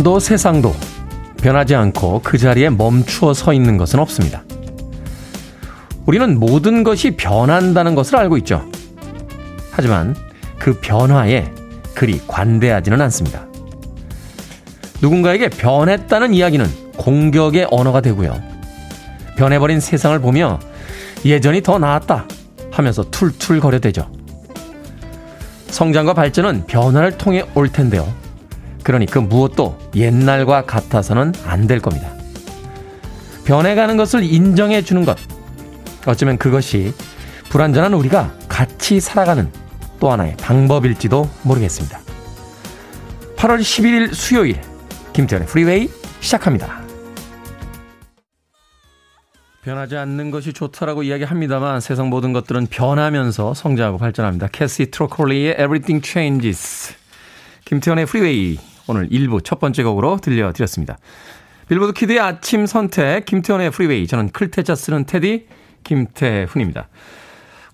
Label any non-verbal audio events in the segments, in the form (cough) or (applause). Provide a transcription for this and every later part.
사람도 세상도 변하지 않고 그 자리에 멈추어 서 있는 것은 없습니다. 우리는 모든 것이 변한다는 것을 알고 있죠. 하지만 그 변화에 그리 관대하지는 않습니다. 누군가에게 변했다는 이야기는 공격의 언어가 되고요. 변해버린 세상을 보며 예전이 더 나았다 하면서 툴툴거려대죠. 성장과 발전은 변화를 통해 올 텐데요. 그러니 그 무엇도 옛날과 같아서는 안 될 겁니다. 변해가는 것을 인정해 주는 것. 어쩌면 그것이 불완전한 우리가 같이 살아가는 또 하나의 방법일지도 모르겠습니다. 8월 11일 수요일 김태훈의 프리웨이 시작합니다. 변하지 않는 것이 좋다라고 이야기합니다만 세상 모든 것들은 변하면서 성장하고 발전합니다. 캐시 트로콜리의 Everything Changes. 김태훈의 프리웨이 오늘 1부 첫 번째 곡으로 들려드렸습니다. 빌보드 키드의 아침 선택 김태훈의 프리웨이 저는 클 태 자 쓰는 테디 김태훈입니다.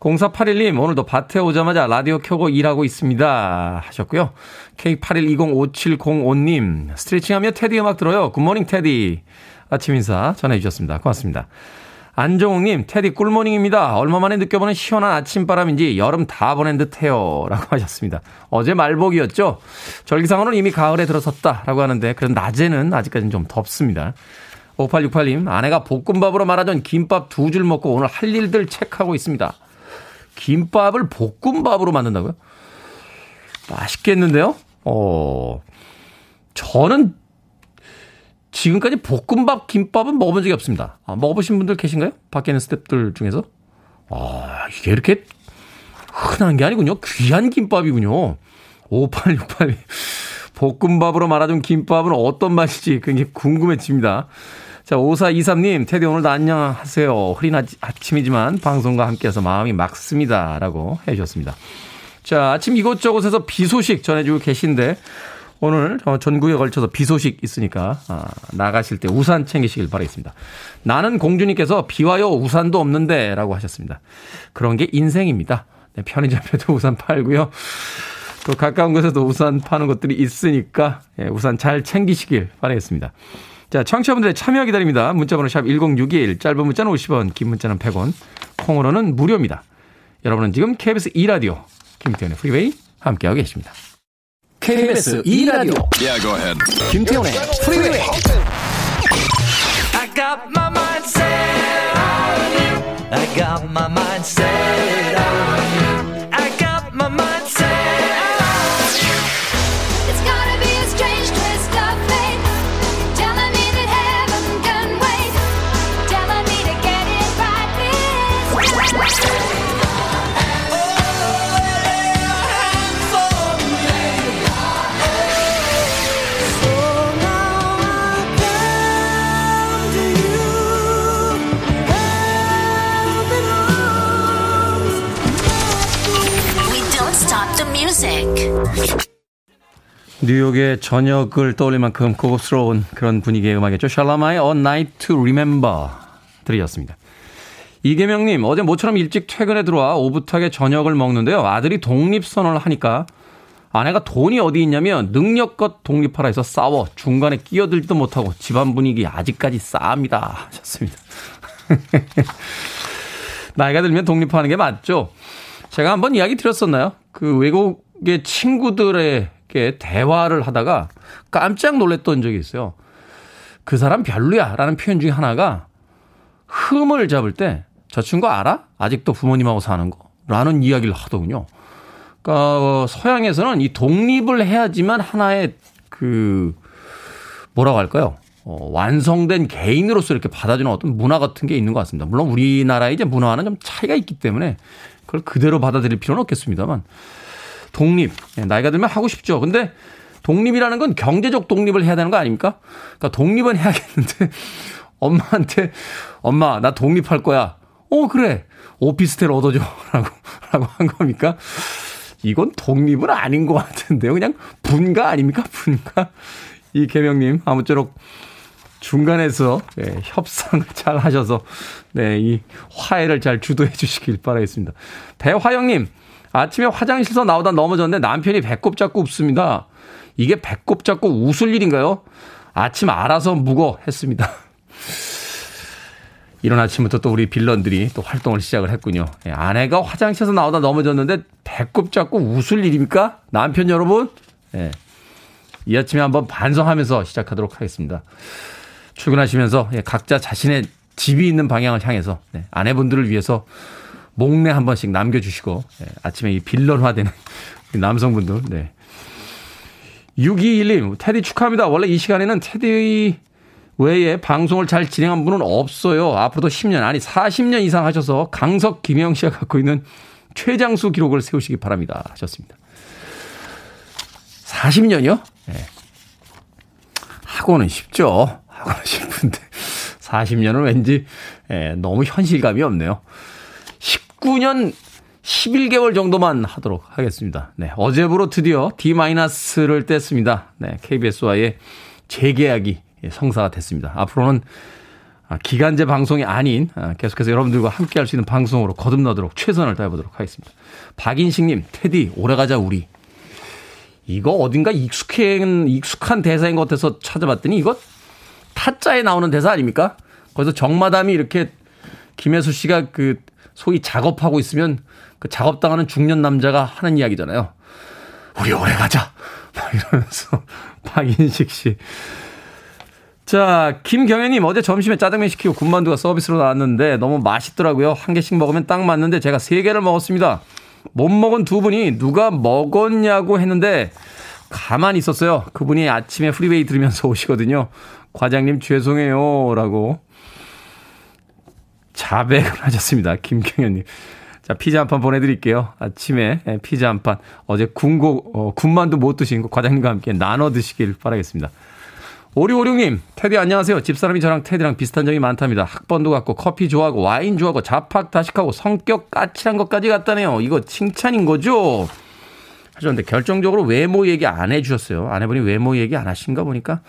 0481님, 오늘도 밭에 오자마자 라디오 켜고 일하고 있습니다. 하셨고요. K81205705님, 스트레칭 하며 테디 음악 들어요. 굿모닝 테디. 아침 인사 전해주셨습니다. 고맙습니다. 안정욱님, 테디 꿀모닝입니다. 얼마 만에 느껴보는 시원한 아침바람인지 여름 다 보낸 듯 해요. 라고 (laughs) 하셨습니다. 어제 말복이었죠? 절기상으로는 이미 가을에 들어섰다. 라고 하는데, 그래도 낮에는 아직까지는 좀 덥습니다. 5868님, 아내가 볶음밥으로 말아준 김밥 두 줄 먹고 오늘 할 일들 체크하고 있습니다. 김밥을 볶음밥으로 만든다고요? 맛있겠는데요? 어, 저는 지금까지 볶음밥 김밥은 먹어본 적이 없습니다. 아, 먹어보신 분들 계신가요? 밖에 있는 스탭들 중에서? 아, 이게 이렇게 흔한 게 아니군요. 귀한 김밥이군요. 5868. 볶음밥으로 말아준 김밥은 어떤 맛일지 굉장히 궁금해집니다. 자, 5423님, 테디 오늘도 안녕하세요. 흐린 아침이지만 방송과 함께해서 마음이 막습니다. 라고 해주셨습니다. 자, 아침 이곳저곳에서 비 소식 전해주고 계신데, 오늘 전국에 걸쳐서 비 소식 있으니까, 아, 나가실 때 우산 챙기시길 바라겠습니다. 나는 공주님께서 비 와요, 우산도 없는데, 라고 하셨습니다. 그런 게 인생입니다. 네, 편의점에도 우산 팔고요. 또 가까운 곳에도 우산 파는 것들이 있으니까, 예, 우산 잘 챙기시길 바라겠습니다. 자, 청취자분들의 참여 기다립니다. 문자번호 샵 1061, 짧은 문자는 50원, 긴 문자는 100원, 콩으로는 무료입니다. 여러분은 지금 KBS 2라디오, 김태훈의 프리웨이 함께하고 계십니다. KBS 2라디오, yeah, go ahead. 김태현의 프리웨이. I got my mind set on you. I got my mind set on you. 뉴욕의 저녁을 떠올릴 만큼 고급스러운 그런 분위기의 음악이었죠. 샬라마의 A Night to Remember 들이었습니다. 이계명님, 어제 모처럼 일찍 퇴근에 들어와 오붓하게 저녁을 먹는데요. 아들이 독립선언을 하니까 아내가 돈이 어디 있냐면 능력껏 독립하라 해서 싸워 중간에 끼어들지도 못하고 집안 분위기 아직까지 싸합니다. 하셨습니다. (laughs) 나이가 들면 독립하는 게 맞죠? 제가 한번 이야기 드렸었나요? 그 외국의 친구들 에게 대화를 하다가 깜짝 놀랐던 적이 있어요. 그 사람 별로야 라는 표현 중에 하나가 흠을 잡을 때 저 친구 알아? 아직도 부모님하고 사는 거? 라는 이야기를 하더군요. 그러니까 어, 서양에서는 이 독립을 해야지만 하나의 그 뭐라고 할까요? 어, 완성된 개인으로서 이렇게 받아주는 어떤 문화 같은 게 있는 것 같습니다. 물론 우리나라의 이제 문화와는 좀 차이가 있기 때문에 그걸 그대로 받아들일 필요는 없겠습니다만 독립 예, 나이가 들면 하고 싶죠. 근데 독립이라는 건 경제적 독립을 해야 되는 거 아닙니까? 그러니까 독립은 해야겠는데 (laughs) 엄마한테 엄마 나 독립할 거야. 어 그래 오피스텔 얻어줘라고 (laughs) 라고 한 겁니까? 이건 독립은 아닌 것 같은데요. 그냥 분가 아닙니까? 분가. 이 개명님 아무쪼록 중간에서 네, 협상을 (laughs) 잘 하셔서 네, 이 화해를 잘 주도해 주시길 바라겠습니다. 배화영님 아침에 화장실에서 나오다 넘어졌는데 남편이 배꼽 잡고 웃습니다. 이게 배꼽 잡고 웃을 일인가요? 아침 알아서 묵어 했습니다. (laughs) 이런 아침부터 또 우리 빌런들이 또 활동을 시작을 했군요. 예, 아내가 화장실에서 나오다 넘어졌는데 배꼽 잡고 웃을 일입니까? 남편 여러분? 예. 이 아침에 한번 반성하면서 시작하도록 하겠습니다. 출근하시면서 예, 각자 자신의 집이 있는 방향을 향해서 네, 아내분들을 위해서 목내 한 번씩 남겨주시고 예, 아침에 이 빌런화되는 (laughs) 남성분들 네. 6221님 테디 축하합니다. 원래 이 시간에는 테디 외에 방송을 잘 진행한 분은 없어요. 앞으로도 10년 아니 40년 이상 하셔서 강석 김영 씨가 갖고 있는 최장수 기록을 세우시기 바랍니다. 하셨습니다. 40년이요? 네. 하고는 쉽죠. 하고는 쉽은데 40년은 왠지 예, 너무 현실감이 없네요. 19년 11개월 정도만 하도록 하겠습니다. 네, 어제부로 드디어 D-를 뗐습니다. 네, KBS와의 재계약이 성사가 됐습니다. 앞으로는 기간제 방송이 아닌 아, 계속해서 여러분들과 함께 할 수 있는 방송으로 거듭나도록 최선을 다해보도록 하겠습니다. 박인식님, 테디, 오래가자 우리. 이거 어딘가 익숙한, 익숙한 대사인 것 같아서 찾아봤더니 이거 타짜에 나오는 대사 아닙니까? 거기서 정마담이 이렇게 김혜수 씨가 그 소위 작업하고 있으면 그 작업당하는 중년 남자가 하는 이야기잖아요. 우리 오래 가자. 막 이러면서 (laughs) 박인식 씨. 자, 김경애님 어제 점심에 짜장면 시키고 군만두가 서비스로 나왔는데 너무 맛있더라고요. 한 개씩 먹으면 딱 맞는데 제가 세 개를 먹었습니다. 못 먹은 두 분이 누가 먹었냐고 했는데 가만히 있었어요. 그분이 아침에 프리웨이 들으면서 (laughs) 오시거든요. 과장님 죄송해요. 라고 자백을 (laughs) 하셨습니다. 김경현님. 자, 피자 한 판 보내드릴게요. 아침에 예, 피자 한 판. 어제 군고, 어, 군만두 못 드신 거 과장님과 함께 나눠 드시길 바라겠습니다. 오리오룡님, 테디 안녕하세요. 집사람이 저랑 테디랑 비슷한 점이 많답니다. 학번도 같고 커피 좋아하고 와인 좋아하고 잡학다식하고 성격 까칠한 것까지 같다네요. 이거 칭찬인 거죠? 하셨는데 결정적으로 외모 얘기 안 해주셨어요. 아내분이 외모 얘기 안 하신가 보니까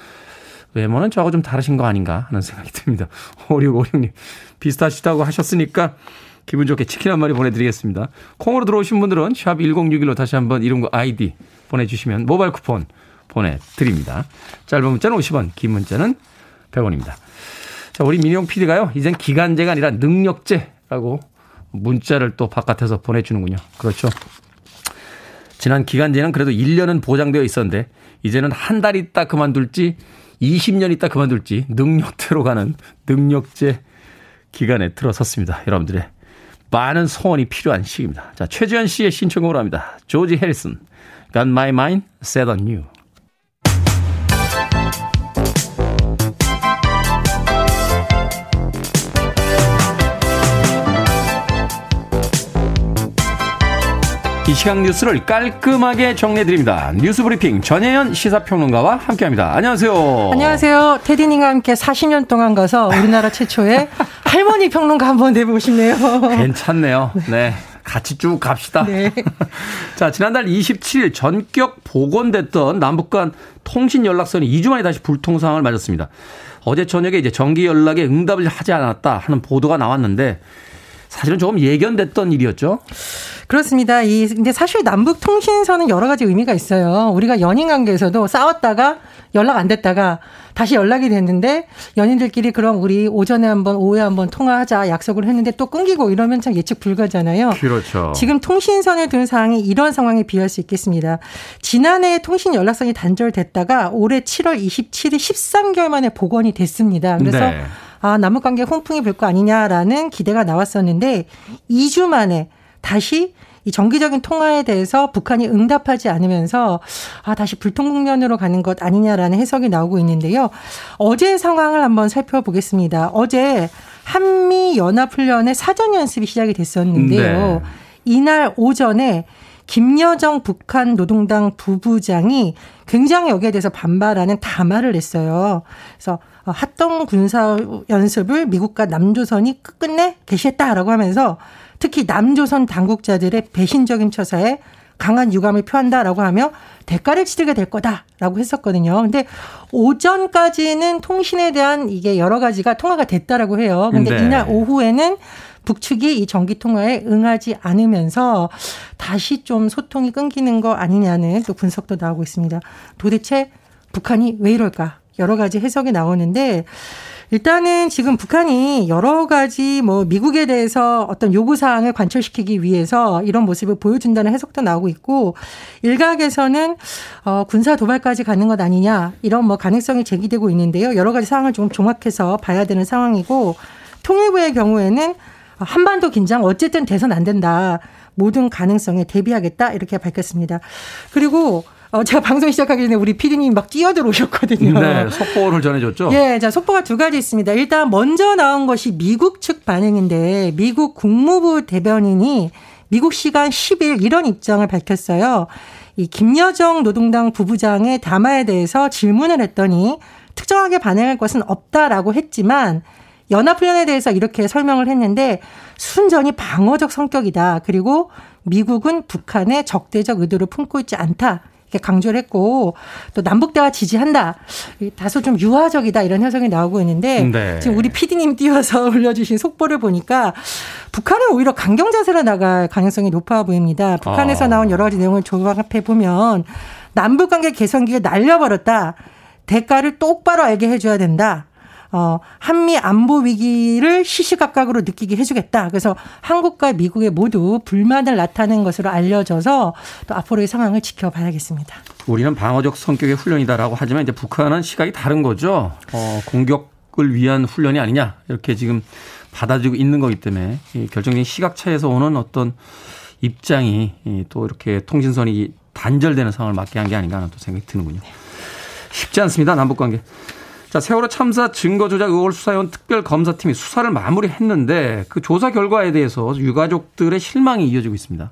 외모는 저하고 좀 다르신 거 아닌가 하는 생각이 듭니다. (laughs) 오리오룡님, 비슷하시다고 하셨으니까 기분 좋게 치킨 한 마리 보내드리겠습니다. 콩으로 들어오신 분들은 샵 1061로 다시 한번 이름과 아이디 보내주시면 모바일 쿠폰 보내드립니다. 짧은 문자는 50원, 긴 문자는 100원입니다. 자, 우리 민용 PD가요, 이젠 기간제가 아니라 능력제라고 문자를 또 바깥에서 보내주는군요. 그렇죠. 지난 기간제는 그래도 1년은 보장되어 있었는데, 이제는 한 달 있다 그만둘지, 20년 있다 그만둘지, 능력대로 가는 능력제 기간에 들어섰습니다. 여러분들의 많은 소원이 필요한 시기입니다. 자, 최지현 씨의 신청곡으로 합니다. 조지 해리슨, Got My Mind Set on You. 이 시각 뉴스를 깔끔하게 정리해드립니다. 뉴스 브리핑 전혜연 시사평론가와 함께합니다. 안녕하세요. 안녕하세요. 테디님과 함께 40년 동안 가서 우리나라 최초의 (laughs) 할머니 평론가 한번 내보고 싶네요. 괜찮네요. 네. 같이 쭉 갑시다. 네. (laughs) 자, 지난달 27일 전격 복원됐던 남북 간 통신 연락선이 2주 만에 다시 불통 상황을 맞았습니다. 어제 저녁에 이제 전기 연락에 응답을 하지 않았다 하는 보도가 나왔는데 사실은 조금 예견됐던 일이었죠. 그렇습니다. 이 근데 사실 남북 통신선은 여러 가지 의미가 있어요. 우리가 연인 관계에서도 싸웠다가 연락 안 됐다가 다시 연락이 됐는데 연인들끼리 그럼 우리 오전에 한번 오후에 한번 통화하자 약속을 했는데 또 끊기고 이러면 참 예측 불가잖아요. 그렇죠. 지금 통신선에 둔 상황이 이런 상황에 비할 수 있겠습니다. 지난해 통신 연락선이 단절됐다가 올해 7월 27일 13개월 만에 복원이 됐습니다. 그래서 네. 아, 남북 관계 홍풍이 불 거 아니냐라는 기대가 나왔었는데 2주 만에 다시 이 정기적인 통화에 대해서 북한이 응답하지 않으면서 아 다시 불통 국면으로 가는 것 아니냐라는 해석이 나오고 있는데요. 어제 상황을 한번 살펴보겠습니다. 어제 한미 연합 훈련의 사전 연습이 시작이 됐었는데요. 네. 이날 오전에 김여정 북한 노동당 부부장이 굉장히 여기에 대해서 반발하는 담화를 냈어요. 그래서 합동 군사 연습을 미국과 남조선이 끝끝내 개시했다라고 하면서 특히 남조선 당국자들의 배신적인 처사에 강한 유감을 표한다라고 하며 대가를 치르게 될 거다라고 했었거든요. 근데 오전까지는 통신에 대한 이게 여러 가지가 통화가 됐다라고 해요. 근데 네. 이날 오후에는 북측이 이 정기 통화에 응하지 않으면서 다시 좀 소통이 끊기는 거 아니냐는 또 분석도 나오고 있습니다. 도대체 북한이 왜 이럴까? 여러 가지 해석이 나오는데 일단은 지금 북한이 여러 가지 뭐 미국에 대해서 어떤 요구 사항을 관철시키기 위해서 이런 모습을 보여준다는 해석도 나오고 있고 일각에서는 어 군사 도발까지 가는 것 아니냐 이런 뭐 가능성이 제기되고 있는데요. 여러 가지 상황을 좀 종합해서 봐야 되는 상황이고 통일부의 경우에는 한반도 긴장 어쨌든 돼선 안 된다. 모든 가능성에 대비하겠다 이렇게 밝혔습니다. 그리고 어, 제가 방송 시작하기 전에 우리 피디님 막 뛰어들어오셨거든요. 네, 속보를 전해줬죠. 예, 자, 속보가 두 가지 있습니다. 일단 먼저 나온 것이 미국 측 반응인데 미국 국무부 대변인이 미국 시간 10일 이런 입장을 밝혔어요. 이 김여정 노동당 부부장의 담화에 대해서 질문을 했더니 특정하게 반응할 것은 없다라고 했지만 연합훈련에 대해서 이렇게 설명을 했는데 순전히 방어적 성격이다. 그리고 미국은 북한의 적대적 의도를 품고 있지 않다. 이렇게 강조를 했고 또 남북대화 지지한다. 다소 좀 유화적이다 이런 해석이 나오고 있는데 네. 지금 우리 PD님 띄워서 (laughs) 올려주신 속보를 보니까 북한은 오히려 강경 자세로 나갈 가능성이 높아 보입니다. 북한에서 아. 나온 여러 가지 내용을 조합해 보면 남북관계 개선기를 날려버렸다. 대가를 똑바로 알게 해줘야 된다. 어, 한미 안보 위기를 시시각각으로 느끼게 해주겠다. 그래서 한국과 미국에 모두 불만을 나타낸 것으로 알려져서 또 앞으로의 상황을 지켜봐야겠습니다. 우리는 방어적 성격의 훈련이다라고 하지만 이제 북한은 시각이 다른 거죠. 어, 공격을 위한 훈련이 아니냐 이렇게 지금 받아들이고 있는 거기 때문에 이 결정적인 시각 차에서 오는 어떤 입장이 또 이렇게 통신선이 단절되는 상황을 맞게 한 게 아닌가 하는 또 생각이 드는군요. 쉽지 않습니다. 남북 관계. 자, 세월호 참사 증거 조작 의혹을 수사해온 특별검사팀이 수사를 마무리했는데 그 조사 결과에 대해서 유가족들의 실망이 이어지고 있습니다.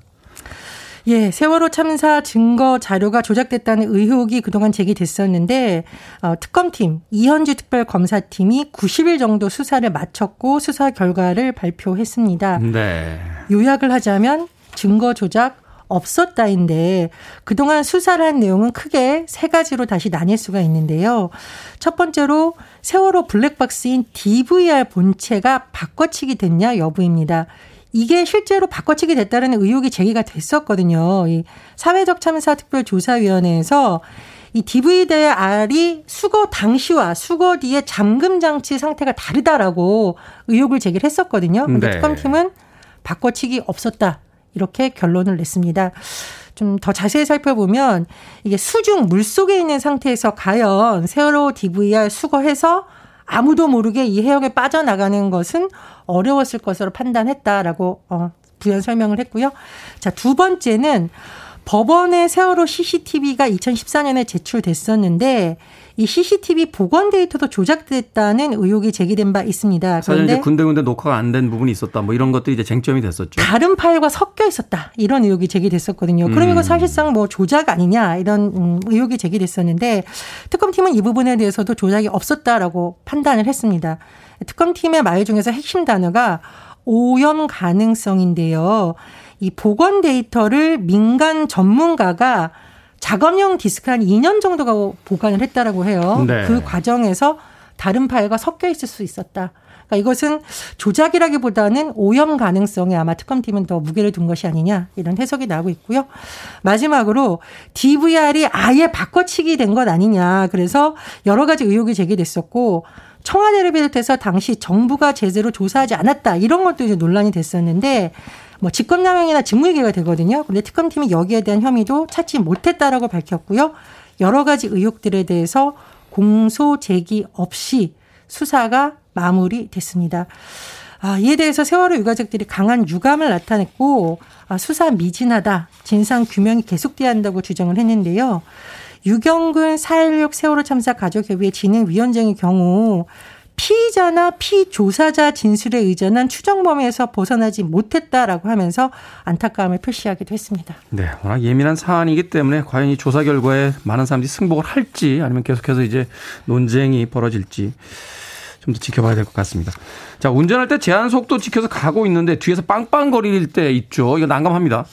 예, 세월호 참사 증거 자료가 조작됐다는 의혹이 그동안 제기됐었는데 어, 특검팀 이현주 특별검사팀이 90일 정도 수사를 마쳤고 수사 결과를 발표했습니다. 네. 요약을 하자면 증거 조작 없었다인데 그동안 수사를 한 내용은 크게 세 가지로 다시 나뉠 수가 있는데요. 첫 번째로 세월호 블랙박스인 DVR 본체가 바꿔치기 됐냐 여부입니다. 이게 실제로 바꿔치기 됐다는 의혹이 제기가 됐었거든요. 이 사회적 참사 특별조사위원회에서 이 DVR이 수거 당시와 수거 뒤에 잠금 장치 상태가 다르다라고 의혹을 제기를 했었거든요. 근데 네. 특검팀은 바꿔치기 없었다. 이렇게 결론을 냈습니다. 좀 더 자세히 살펴보면 이게 수중 물 속에 있는 상태에서 과연 세월호 DVR 수거해서 아무도 모르게 이 해역에 빠져나가는 것은 어려웠을 것으로 판단했다라고 어, 부연 설명을 했고요. 자, 두 번째는 법원에 세월호 CCTV가 2014년에 제출됐었는데 이 CCTV 복원 데이터도 조작됐다는 의혹이 제기된 바 있습니다. 이제 군데군데 녹화가 안 된 부분이 있었다. 뭐 이런 것들이 이제 쟁점이 됐었죠. 다른 파일과 섞여 있었다. 이런 의혹이 제기됐었거든요. 그럼 이거 음. 사실상 뭐 조작 아니냐 이런 음, 의혹이 제기됐었는데 특검팀은 이 부분에 대해서도 조작이 없었다라고 판단을 했습니다. 특검팀의 말 중에서 핵심 단어가 오염 가능성인데요. 이 복원 데이터를 민간 전문가가 작업용 디스크 한 2년 정도가 보관을 했다라고 해요. 네. 그 과정에서 다른 파일과 섞여 있을 수 있었다. 그러니까 이것은 조작이라기보다는 오염 가능성에 아마 특검팀은 더 무게를 둔 것이 아니냐 이런 해석이 나오고 있고요. 마지막으로 DVR이 아예 바꿔치기 된 것 아니냐. 그래서 여러 가지 의혹이 제기됐었고 청와대를 비롯해서 당시 정부가 제대로 조사하지 않았다 이런 것도 이제 논란이 됐었는데 뭐 직권남용이나 직무유기가 되거든요. 근데 특검팀이 여기에 대한 혐의도 찾지 못했다라고 밝혔고요. 여러 가지 의혹들에 대해서 공소 제기 없이 수사가 마무리됐습니다. 아, 이에 대해서 세월호 유가족들이 강한 유감을 나타냈고 아, 수사 미진하다, 진상 규명이 계속돼야 한다고 주장을 했는데요. 유경근 4.16 세월호 참사 가족협의회 진행위원장의 경우 피의자나 피조사자 진술에 의존한 추정 범위에서 벗어나지 못했다라고 하면서 안타까움을 표시하기도 했습니다. 네, 워낙 예민한 사안이기 때문에 과연 이 조사 결과에 많은 사람들이 승복을 할지 아니면 계속해서 이제 논쟁이 벌어질지 좀 더 지켜봐야 될 것 같습니다. 자, 운전할 때 제한 속도 지켜서 가고 있는데 뒤에서 빵빵거릴 때 있죠. 이거 난감합니다.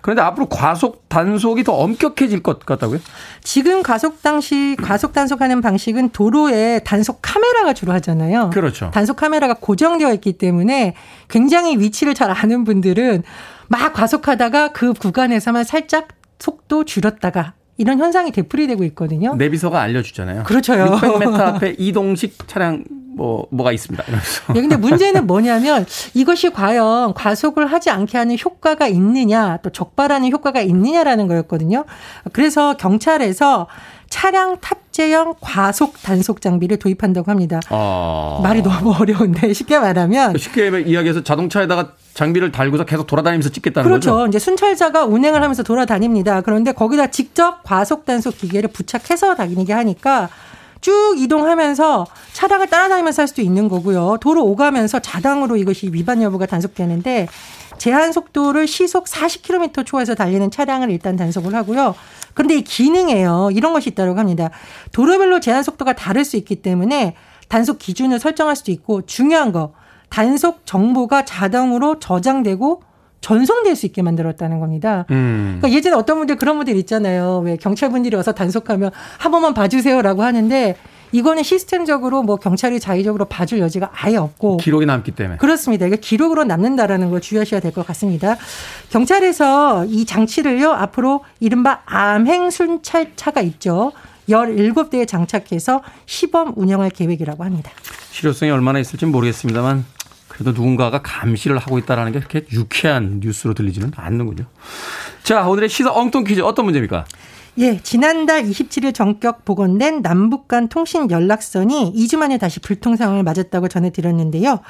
그런데 앞으로 과속 단속이 더 엄격해질 것 같다고요? 지금 과속 당시 과속 단속하는 방식은 도로에 단속 카메라가 주로 하잖아요. 그렇죠. 단속 카메라가 고정되어 있기 때문에 굉장히 위치를 잘 아는 분들은 막 과속하다가 그 구간에서만 살짝 속도 줄였다가 이런 현상이 되풀이되고 있거든요. 내비서가 알려주잖아요. 그렇죠요. 600m 앞에 (laughs) 이동식 차량 뭐 뭐가 있습니다. 이러면서. 네, 근데 문제는 뭐냐면 이것이 과연 과속을 하지 않게 하는 효과가 있느냐, 또 적발하는 효과가 있느냐라는 거였거든요. 그래서 경찰에서 차량 탑재형 과속 단속 장비를 도입한다고 합니다. 어... 말이 너무 어려운데 쉽게 말하면 쉽게 이야기해서 자동차에다가 장비를 달고서 계속 돌아다니면서 찍겠다는 그렇죠. 거죠. 그렇죠. 이제 순찰자가 운행을 하면서 돌아다닙니다. 그런데 거기다 직접 과속 단속 기계를 부착해서 다니게 하니까 쭉 이동하면서 차량을 따라다니면서 할 수도 있는 거고요. 도로 오가면서 자당으로 이것이 위반 여부가 단속되는데 제한 속도를 시속 40km 초에서 달리는 차량을 일단 단속을 하고요. 그런데 이 기능에요. 이런 것이 있다고 합니다. 도로별로 제한 속도가 다를 수 있기 때문에 단속 기준을 설정할 수도 있고 중요한 거 단속 정보가 자동으로 저장되고 전송될 수 있게 만들었다는 겁니다. 음. 그러니까 예전에 어떤 분들 그런 분들 있잖아요. 왜 경찰분들이 와서 단속하면 한 번만 봐주세요라고 하는데 이거는 시스템적으로 뭐 경찰이 자의적으로 봐줄 여지가 아예 없고 기록이 남기 때문에 그렇습니다. 이게 기록으로 남는다라는 걸 주의하셔야 될 것 같습니다. 경찰에서 이 장치를요 앞으로 이른바 암행 순찰차가 있죠. 17대에 장착해서 시범 운영할 계획이라고 합니다. 실효성이 얼마나 있을지 모르겠습니다만 그래도 누군가가 감시를 하고 있다는 게 그렇게 유쾌한 뉴스로 들리지는 않는군요. 자, 오늘의 시사 엉뚱 퀴즈 어떤 문제입니까? 예, 지난달 27일 전격 복원된 남북 간 통신 연락선이 2주 만에 다시 불통 상황을 맞았다고 전해드렸는데요.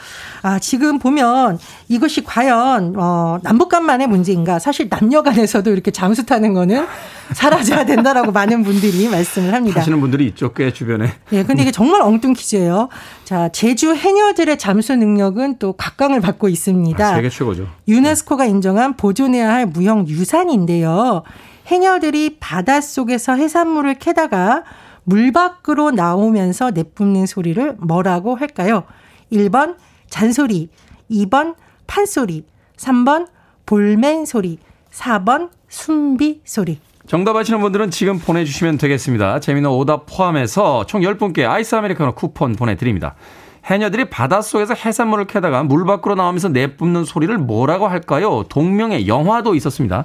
아, 지금 보면 이것이 과연, 어, 남북 간만의 문제인가. 사실 남녀 간에서도 이렇게 잠수 타는 거는 사라져야 된다라고 많은 분들이 말씀을 합니다. 하시는 분들이 있죠, 꽤 주변에. 예, 근데 이게 정말 엉뚱 퀴즈예요. 자, 제주 해녀들의 잠수 능력은 또 각광을 받고 있습니다. 아, 세계 최고죠. 유네스코가 인정한 보존해야 할 무형 유산인데요. 해녀들이 바닷속에서 해산물을 캐다가 물 밖으로 나오면서 내뿜는 소리를 뭐라고 할까요? 1번 잔소리, 2번 판소리, 3번 볼멘 소리, 4번 숨비 소리. 정답 아시는 분들은 지금 보내주시면 되겠습니다. 재미있는 오답 포함해서 총 10분께 아이스 아메리카노 쿠폰 보내드립니다. 해녀들이 바닷속에서 해산물을 캐다가 물 밖으로 나오면서 내뿜는 소리를 뭐라고 할까요? 동명의 영화도 있었습니다.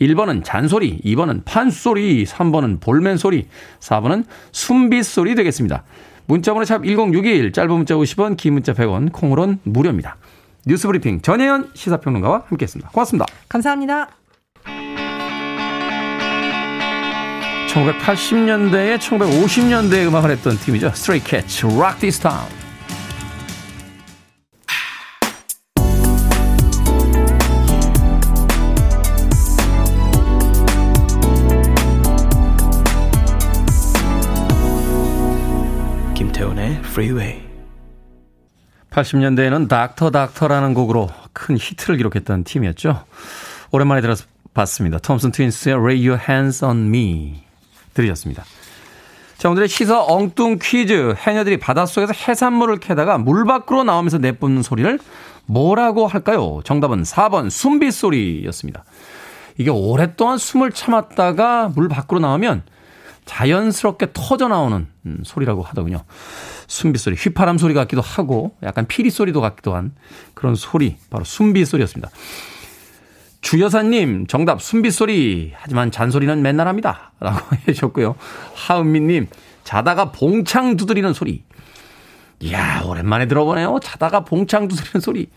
1번은 잔소리, 2번은 판소리, 3번은 볼멘소리, 4번은 숨빗소리 되겠습니다. 문자번호 샵 1061, 짧은 문자 50원, 긴 문자 100원, 콩으로는 무료입니다. 뉴스브리핑 전혜연 시사평론가와 함께했습니다. 고맙습니다. 감사합니다. 1980년대에 1950년대에 음악을 했던 팀이죠. Stray Cats, Rock This Town. Freeway. 80년대에는 닥터 닥터라는 곡으로 큰 히트를 기록했던 팀이었죠. 오랜만에 들어서 봤습니다. 톰슨 트윈스의 Lay Your Hands on Me 들으셨습니다. 자, 오늘의 시사 엉뚱 퀴즈. 해녀들이 바닷속에서 해산물을 캐다가 물 밖으로 나오면서 내뿜는 소리를 뭐라고 할까요? 정답은 4번 숨빗소리였습니다. 이게 오랫동안 숨을 참았다가 물 밖으로 나오면 자연스럽게 터져 나오는 음, 소리라고 하더군요. 숨비 소리, 휘파람 소리 같기도 하고 약간 피리 소리도 같기도 한 그런 소리, 바로 숨비 소리였습니다. 주 여사님, 정답, 숨비 소리. 하지만 잔소리는 맨날 합니다. 라고 (laughs) 해주셨고요. 하은미님, 자다가 봉창 두드리는 소리. 이야, 오랜만에 들어보네요. 자다가 봉창 두드리는 소리.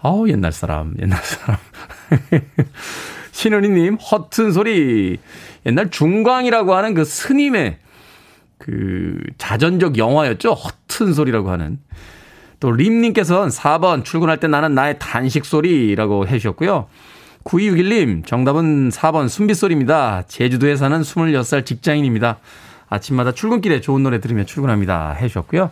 아우, 옛날 사람, 옛날 사람. (laughs) 신은희님, 허튼 소리. 옛날 중광이라고 하는 그 스님의 그 자전적 영화였죠. 허튼 소리라고 하는. 또 림님께서는 4번 출근할 때 나는 나의 단식 소리라고 해주셨고요. 9261님 정답은 4번 숨빗소리입니다. 제주도에 사는 26살 직장인입니다. 아침마다 출근길에 좋은 노래 들으며 출근합니다. 해주셨고요.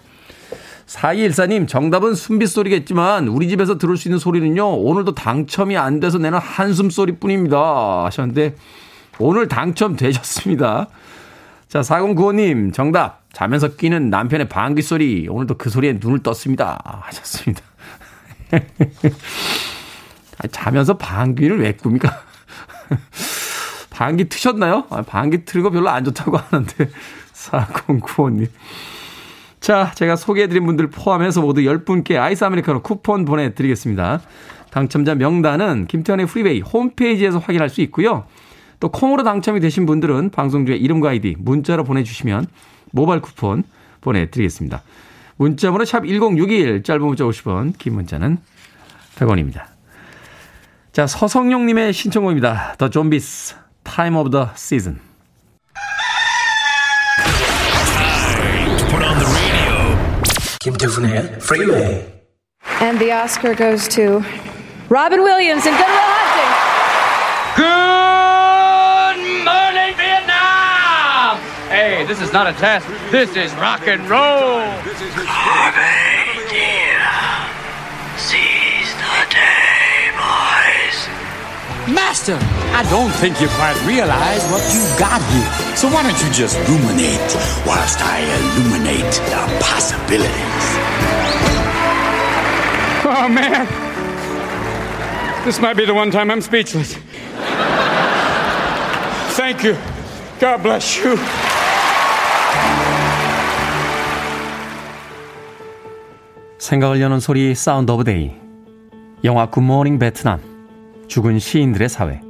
4214님 정답은 숨빗소리겠지만 우리 집에서 들을 수 있는 소리는요. 오늘도 당첨이 안 돼서 내는 한숨소리 뿐입니다. 하셨는데 오늘 당첨되셨습니다. 자, 4095님, 정답. 자면서 끼는 남편의 방귀 소리. 오늘도 그 소리에 눈을 떴습니다. 하셨습니다. (laughs) 자면서 방귀를 왜 꿉니까? (laughs) 방귀 트셨나요? 아, 방귀 틀고 별로 안 좋다고 하는데. (laughs) 4095님. 자, 제가 소개해드린 분들 포함해서 모두 10분께 아이스 아메리카노 쿠폰 보내드리겠습니다. 당첨자 명단은 김태현의 프리베이 홈페이지에서 확인할 수 있고요. 또 콩으로 당첨이 되신 분들은 방송 중에 이름과 아이디 문자로 보내주시면 모바일 쿠폰 보내드리겠습니다. 문자번호 샵 1061, 짧은 문자 50원, 긴 문자는 100원입니다. 자, 서성용님의 신청곡입니다. The Zombies, Time of the Season. 김태훈의 Freeway. And the Oscar goes to Robin Williams and Good Will Hunting. Good morning, Vietnam! Hey, this is not a test. This is rock and roll. Harvey, Master, I don't think you quite realize what you've got here. So why don't you just ruminate whilst I illuminate the possibilities? Oh, man. This might be the one time I'm speechless. Thank you. God bless you. 생각을 여는 소리 사운드 오브 데이 영화 굿모닝 베트남 죽은 시인들의 사회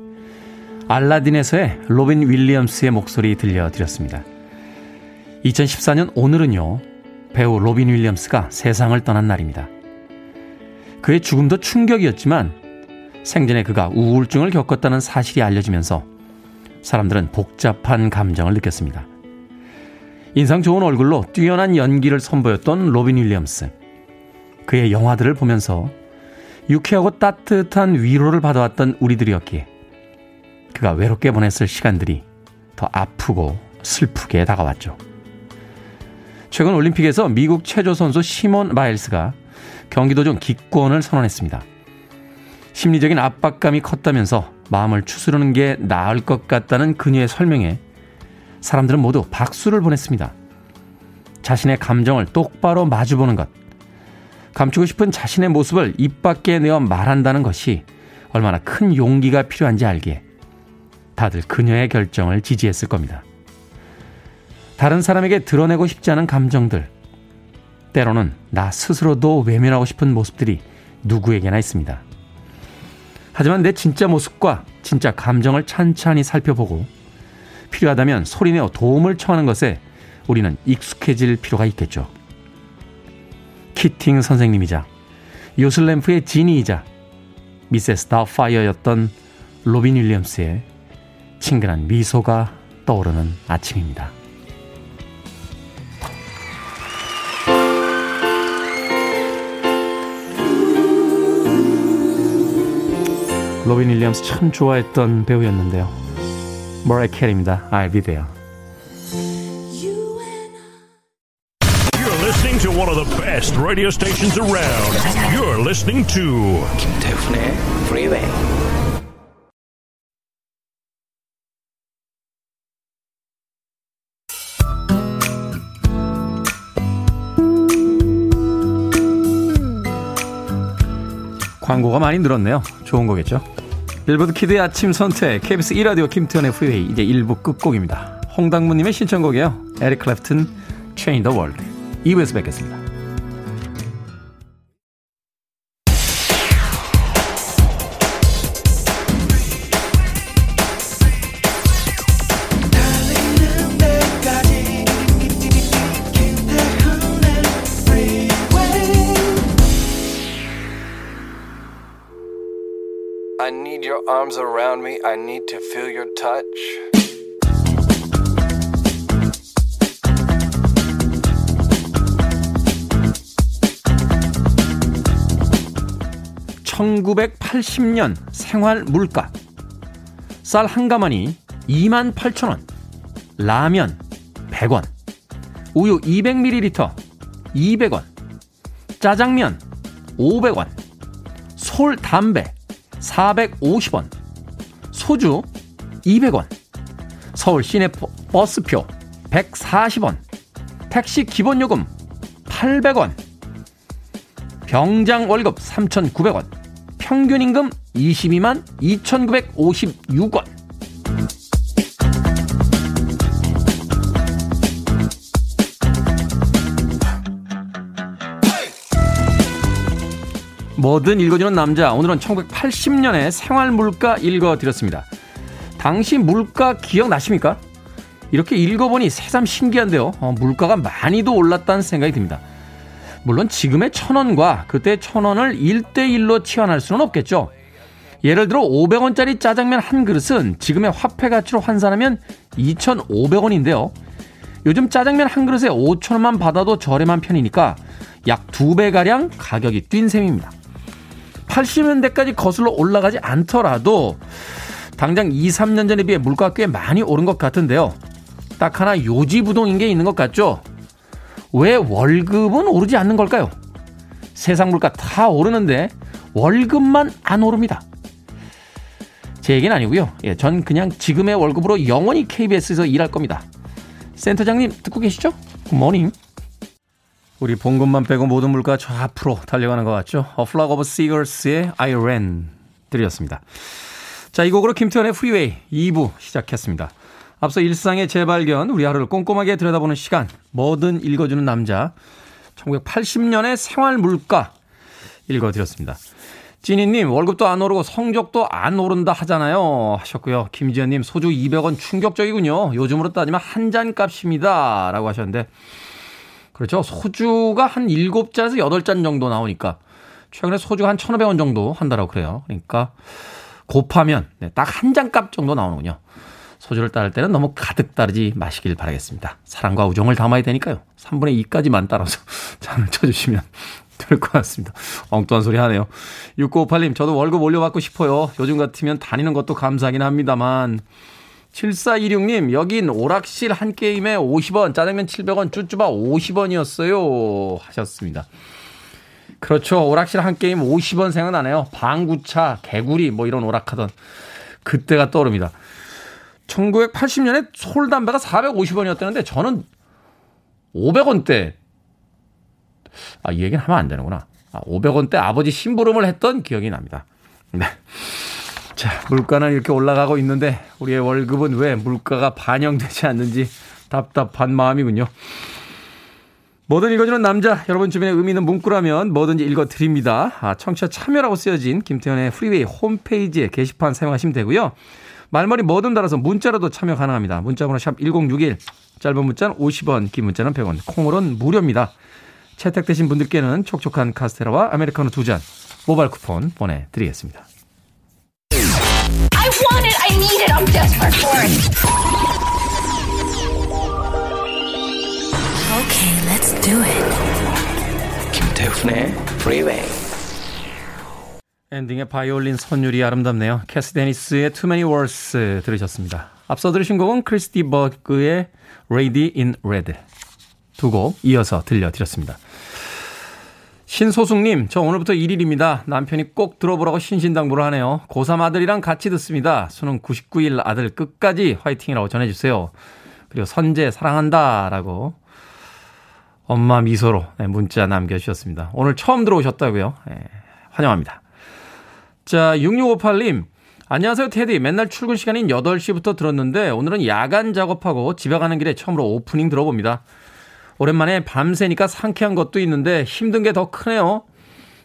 알라딘에서의 로빈 윌리엄스의 목소리 들려드렸습니다. 2014년 오늘은요 배우 로빈 윌리엄스가 세상을 떠난 날입니다. 그의 죽음도 충격이었지만 생전에 그가 우울증을 겪었다는 사실이 알려지면서 사람들은 복잡한 감정을 느꼈습니다. 인상 좋은 얼굴로 뛰어난 연기를 선보였던 로빈 윌리엄스. 그의 영화들을 보면서 유쾌하고 따뜻한 위로를 받아왔던 우리들이었기에 그가 외롭게 보냈을 시간들이 더 아프고 슬프게 다가왔죠. 최근 올림픽에서 미국 체조 선수 시몬 마일스가 경기 도중 기권을 선언했습니다. 심리적인 압박감이 컸다면서 마음을 추스르는 게 나을 것 같다는 그녀의 설명에 사람들은 모두 박수를 보냈습니다. 자신의 감정을 똑바로 마주보는 것, 감추고 싶은 자신의 모습을 입 밖에 내어 말한다는 것이 얼마나 큰 용기가 필요한지 알기에 다들 그녀의 결정을 지지했을 겁니다. 다른 사람에게 드러내고 싶지 않은 감정들, 때로는 나 스스로도 외면하고 싶은 모습들이 누구에게나 있습니다. 하지만 내 진짜 모습과 진짜 감정을 찬찬히 살펴보고 필요하다면 소리내어 도움을 청하는 것에 우리는 익숙해질 필요가 있겠죠. 키팅 선생님이자 요술램프의 지니이자 미세스 다웃파이어였던 로빈 윌리엄스의 친근한 미소가 떠오르는 아침입니다. 로빈 윌리엄스 참 좋아했던 배우였는데요. 머라이 캐리입니다. I'll be there. Best radio stations around. You're listening to 김태훈의 Freeway. 광고가 많이 늘었네요. 좋은 거겠죠? 빌보드 키드의 아침 선택, KBS 2라디오 김태훈의 프리웨이, 이제 1부 끝곡입니다. 홍당무님의 신청곡이에요. 에릭 클랩튼, Change the World. 2부에서 뵙겠습니다. Arms around me. I need to feel your touch. (1980년) 생활 물가 쌀 한 가마니 2만 8천 원 라면 100원 우유 200ml 200원 짜장면 500원 솔 담배 450원 소주 200원 서울 시내 버스표 140원 택시 기본요금 800원 병장 월급 3,900원 평균 임금 22만 2,956원 뭐든 읽어주는 남자. 오늘은 1980년의 생활 물가 읽어드렸습니다. 당시 물가 기억나십니까? 이렇게 읽어보니 새삼 신기한데요. 어, 물가가 많이도 올랐다는 생각이 듭니다. 물론 지금의 천 원과 그때 천 원을 1대1로 치환할 수는 없겠죠. 예를 들어 500원짜리 짜장면 한 그릇은 지금의 화폐 가치로 환산하면 2,500원인데요. 요즘 짜장면 한 그릇에 5,000원만 받아도 저렴한 편이니까 약 2배가량 가격이 뛴 셈입니다. 80년대까지 거슬러 올라가지 않더라도 당장 2, 3년 전에 비해 물가가 꽤 많이 오른 것 같은데요. 딱 하나 요지부동인 게 있는 것 같죠? 왜 월급은 오르지 않는 걸까요? 세상 물가 다 오르는데 월급만 안 오릅니다. 제 얘기는 아니고요. 예, 전 그냥 지금의 월급으로 영원히 KBS에서 일할 겁니다. 센터장님 듣고 계시죠? 굿모닝. 우리 봉급만 빼고 모든 물가 저 앞으로 달려가는 것 같죠? A Flock of Seagulls의 I Ran 들으셨습니다. 자, 이 곡으로 김태훈의 프리웨이 2부 시작했습니다. 앞서 일상의 재발견, 우리 하루를 꼼꼼하게 들여다보는 시간, 뭐든 읽어주는 남자, 1980년의 생활 물가 읽어드렸습니다. 찐이님, 월급도 안 오르고 성적도 안 오른다 하잖아요. 하셨고요. 김지현님, 소주 200원 충격적이군요. 요즘으로 따지면 한 잔 값입니다. 라고 하셨는데, 그렇죠. 소주가 한 7잔에서 8잔 정도 나오니까, 최근에 소주가 한 1,500원 정도 한다라고 그래요. 그러니까, 곱하면, 네, 딱한 잔 값 정도 나오는군요. 소주를 따를 때는 너무 가득 따르지 마시길 바라겠습니다. 사랑과 우정을 담아야 되니까요. 3분의 2까지만 따라서 (laughs) 잔을 쳐주시면 될 것 같습니다. 엉뚱한 소리 하네요. 6958님, 저도 월급 올려받고 싶어요. 요즘 같으면 다니는 것도 감사하긴 합니다만. 7426님, 여긴 오락실 한 게임에 50원, 짜장면 700원, 쭈쭈바 50원이었어요. 하셨습니다. 그렇죠. 오락실 한 게임 50원 생각나네요. 방구차, 개구리, 뭐 이런 오락하던 그때가 떠오릅니다. 1980년에 솔 담배가 450원이었다는데 저는 500원대 아, 이 얘기는 하면 안 되는구나. 아, 500원대 아버지 심부름을 했던 기억이 납니다. 네. 자, 물가는 이렇게 올라가고 있는데 우리의 월급은 왜 물가가 반영되지 않는지 답답한 마음이군요. 뭐든 읽어주는 남자, 여러분 주변에 의미 있는 문구라면 뭐든지 읽어드립니다. 아, 청취자 참여라고 쓰여진 김태훈의 프리웨이 홈페이지에 게시판 사용하시면 되고요. 말머리 뭐든 달아서 문자로도 참여 가능합니다. 문자번호 샵 1061, 짧은 문자는 50원, 긴 문자는 100원, 콩으로는 무료입니다. 채택되신 분들께는 촉촉한 카스테라와 아메리카노 두 잔 모바일 쿠폰 보내드리겠습니다. I want it. I need it. I'm desperate for it. Okay, let's do it. 김태훈의 Freeway. 엔딩의 바이올린 선율이 아름답네요. 캐시 데니스의 Too Many Walls 들으셨습니다. 앞서 들으신 곡은 크리스 디 버그의 Lady in Red 두 곡 이어서 들려드렸습니다. 신소숙님, 저 오늘부터 1일입니다. 남편이 꼭 들어보라고 신신당부를 하네요. 고3 아들이랑 같이 듣습니다. 수능 99일 아들 끝까지 화이팅이라고 전해주세요. 그리고 선재 사랑한다 라고 엄마 미소로 네, 문자 남겨주셨습니다. 오늘 처음 들어오셨다고요. 네, 환영합니다. 자, 6658님. 안녕하세요, 테디. 맨날 출근 시간인 8시부터 들었는데 오늘은 야간 작업하고 집에 가는 길에 처음으로 오프닝 들어봅니다. 오랜만에 밤새니까 상쾌한 것도 있는데 힘든 게 더 크네요.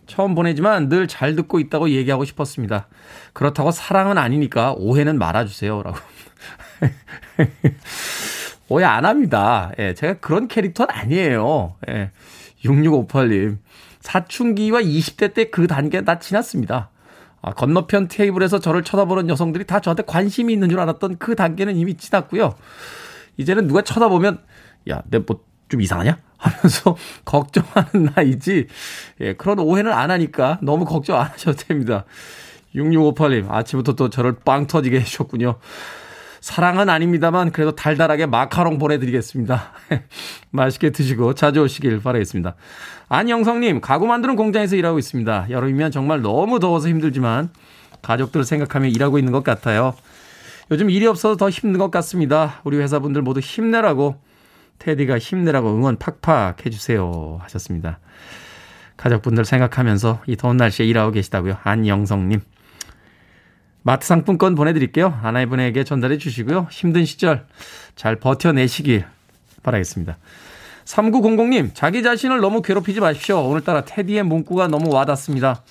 처음 보내지만 늘 잘 듣고 있다고 얘기하고 싶었습니다. 그렇다고 사랑은 아니니까 오해는 말아주세요. 라고. (laughs) 오해 안 합니다. 예, 제가 그런 캐릭터는 아니에요. 예, 6658님. 사춘기와 20대 때 그 단계 다 지났습니다. 아, 건너편 테이블에서 저를 쳐다보는 여성들이 다 저한테 관심이 있는 줄 알았던 그 단계는 이미 지났고요. 이제는 누가 쳐다보면 야, 내 뭐 좀 이상하냐? 하면서 (laughs) 걱정하는 나이지. 예, 그런 오해는 안 하니까 너무 걱정 안 하셔도 됩니다. 6658님, 아침부터 또 저를 빵 터지게 해주셨군요. 사랑은 아닙니다만 그래도 달달하게 마카롱 보내드리겠습니다. (laughs) 맛있게 드시고 자주 오시길 바라겠습니다. 안영성님, 가구 만드는 공장에서 일하고 있습니다. 여름이면 정말 너무 더워서 힘들지만 가족들을 생각하며 일하고 있는 것 같아요. 요즘 일이 없어서 더 힘든 것 같습니다. 우리 회사분들 모두 힘내라고 테디가 힘내라고 응원 팍팍 해주세요 하셨습니다. 가족분들 생각하면서 이 더운 날씨에 일하고 계시다고요. 안영성님. 마트 상품권 보내드릴게요. 아나이분에게 전달해 주시고요. 힘든 시절 잘 버텨내시길 바라겠습니다. 3900님, 자기 자신을 너무 괴롭히지 마십시오. 오늘따라 테디의 문구가 너무 와닿습니다.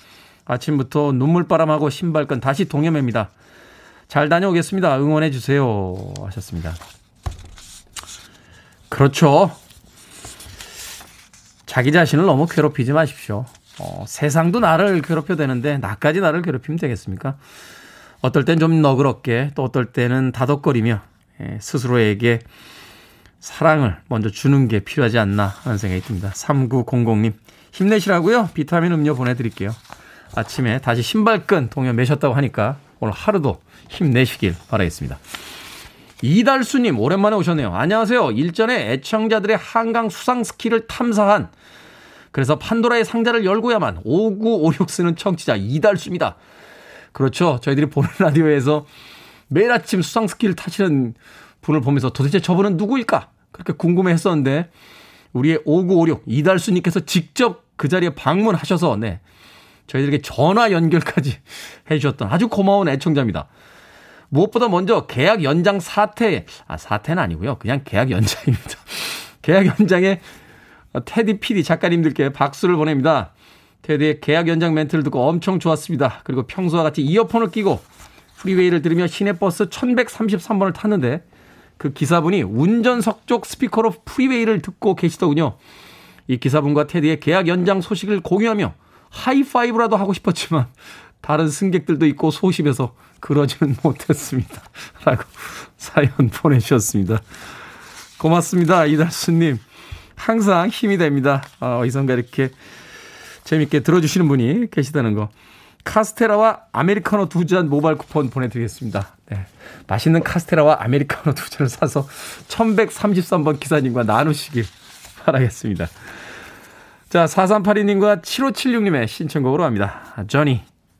아침부터 눈물바람하고 신발끈 다시 동해맵니다. 잘 다녀오겠습니다. 응원해 주세요. 하셨습니다. 그렇죠. 자기 자신을 너무 괴롭히지 마십시오. 어, 세상도 나를 괴롭혀 되는데 나까지 나를 괴롭히면 되겠습니까? 어떨 땐 좀 너그럽게 또 어떨 때는 다독거리며 예, 스스로에게 사랑을 먼저 주는 게 필요하지 않나 하는 생각이 듭니다. 3900님 힘내시라고요. 비타민 음료 보내드릴게요. 아침에 다시 신발끈 동요 매셨다고 하니까 오늘 하루도 힘내시길 바라겠습니다. 이달수님 오랜만에 오셨네요. 안녕하세요. 일전에 애청자들의 한강 수상 스키를 탐사한 그래서 판도라의 상자를 열고야만 5956 쓰는 청취자 이달수입니다. 그렇죠. 저희들이 보는 라디오에서 매일 아침 수상 스키를 타시는 분을 보면서 도대체 저분은 누구일까? 그렇게 궁금해 했었는데 우리의 5956 이달수님께서 직접 그 자리에 방문하셔서 네. 저희들에게 전화 연결까지 (laughs) 해주셨던 아주 고마운 애청자입니다. 무엇보다 먼저 계약 연장 사태, 아, 사태는 아니고요. 그냥 계약 연장입니다. (laughs) 계약 연장에 테디 PD 작가님들께 박수를 보냅니다. 테디의 계약 연장 멘트를 듣고 엄청 좋았습니다. 그리고 평소와 같이 이어폰을 끼고 Freeway를 들으며 시내버스 1133번을 탔는데 그 기사분이 운전석 쪽 스피커로 Freeway를 듣고 계시더군요. 이 기사분과 테디의 계약 연장 소식을 공유하며 하이파이브라도 하고 싶었지만 다른 승객들도 있고 소심해서 그러지는 (laughs) 못했습니다. 라고 사연 보내주셨습니다. 고맙습니다. 이달수님. 항상 힘이 됩니다. 어, 어디선가 이렇게 재밌게 들어주시는 분이 계시다는 거. 카스테라와 아메리카노 두 잔 모바일 쿠폰 보내드리겠습니다. 네. 맛있는 카스테라와 아메리카노 두 잔을 사서 1133번 기사님과 나누시길 바라겠습니다. 자, 4382님과 7576님의 신청곡으로 합니다. Journey,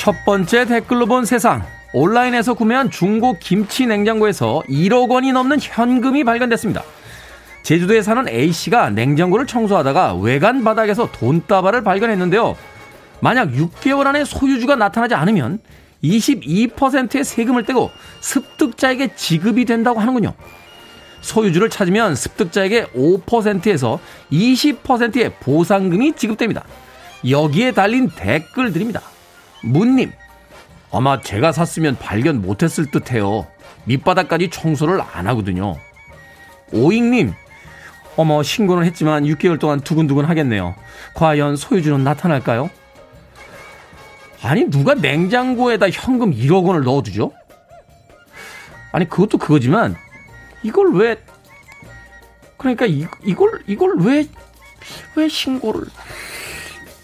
첫 번째 댓글로 본 세상. 온라인에서 구매한 중고 김치 냉장고에서 1억 원이 넘는 현금이 발견됐습니다. 제주도에 사는 A씨가 냉장고를 청소하다가 외관 바닥에서 돈다발을 발견했는데요. 만약 6개월 안에 소유주가 나타나지 않으면 22%의 세금을 떼고 습득자에게 지급이 된다고 하는군요. 소유주를 찾으면 습득자에게 5%에서 20%의 보상금이 지급됩니다. 여기에 달린 댓글들입니다. 문님, 아마 제가 샀으면 발견 못했을 듯 해요. 밑바닥까지 청소를 안 하거든요. 오잉님, 어머, 신고는 했지만 6개월 동안 두근두근 하겠네요. 과연 소유주는 나타날까요? 아니, 누가 냉장고에다 현금 1억 원을 넣어두죠? 아니, 그것도 그거지만, 이걸 왜, 그러니까 이, 이걸, 이걸 왜, 왜 신고를,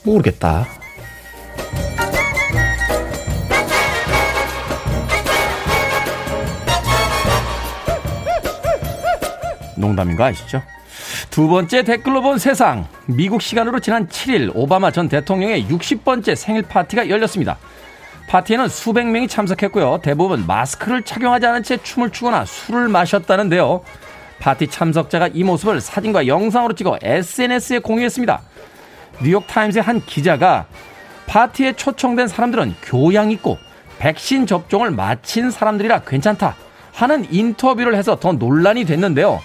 모르겠다. 농담인 거 아시죠? 두 번째 댓글로 본 세상. 미국 시간으로 지난 7일 오바마 전 대통령의 60번째 생일 파티가 열렸습니다. 파티에는 수백 명이 참석했고요. 대부분 마스크를 착용하지 않은 채 춤을 추거나 술을 마셨다는데요. 파티 참석자가 이 모습을 사진과 영상으로 찍어 SNS에 공유했습니다. 뉴욕타임스의 한 기자가 파티에 초청된 사람들은 교양 있고 백신 접종을 마친 사람들이라 괜찮다 하는 인터뷰를 해서 더 논란이 됐는데요.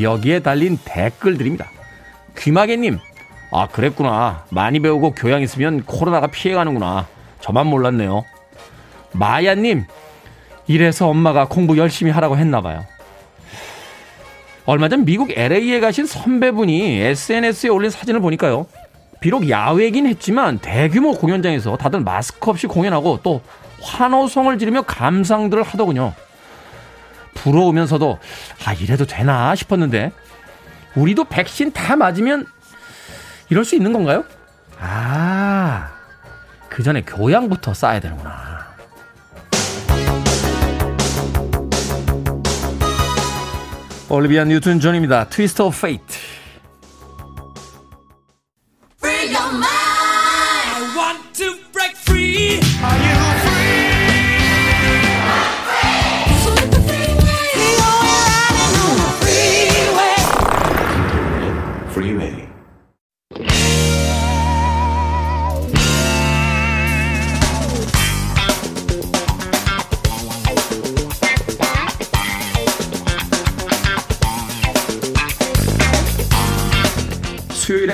여기에 달린 댓글들입니다. 귀마개님, 아, 그랬구나. 많이 배우고 교양 있으면 코로나가 피해가는구나. 저만 몰랐네요. 마야님, 이래서 엄마가 공부 열심히 하라고 했나봐요. 얼마 전 미국 LA에 가신 선배분이 SNS에 올린 사진을 보니까요. 비록 야외긴 했지만 대규모 공연장에서 다들 마스크 없이 공연하고 또 환호성을 지르며 감상들을 하더군요. 부러우면서도 아 이래도 되나 싶었는데 우리도 백신 다 맞으면 이럴 수 있는 건가요? 아, 그 전에 교양부터 쌓아야 되는구나. 올리비아 뉴튼 존입니다. 트위스트 오브 페이트.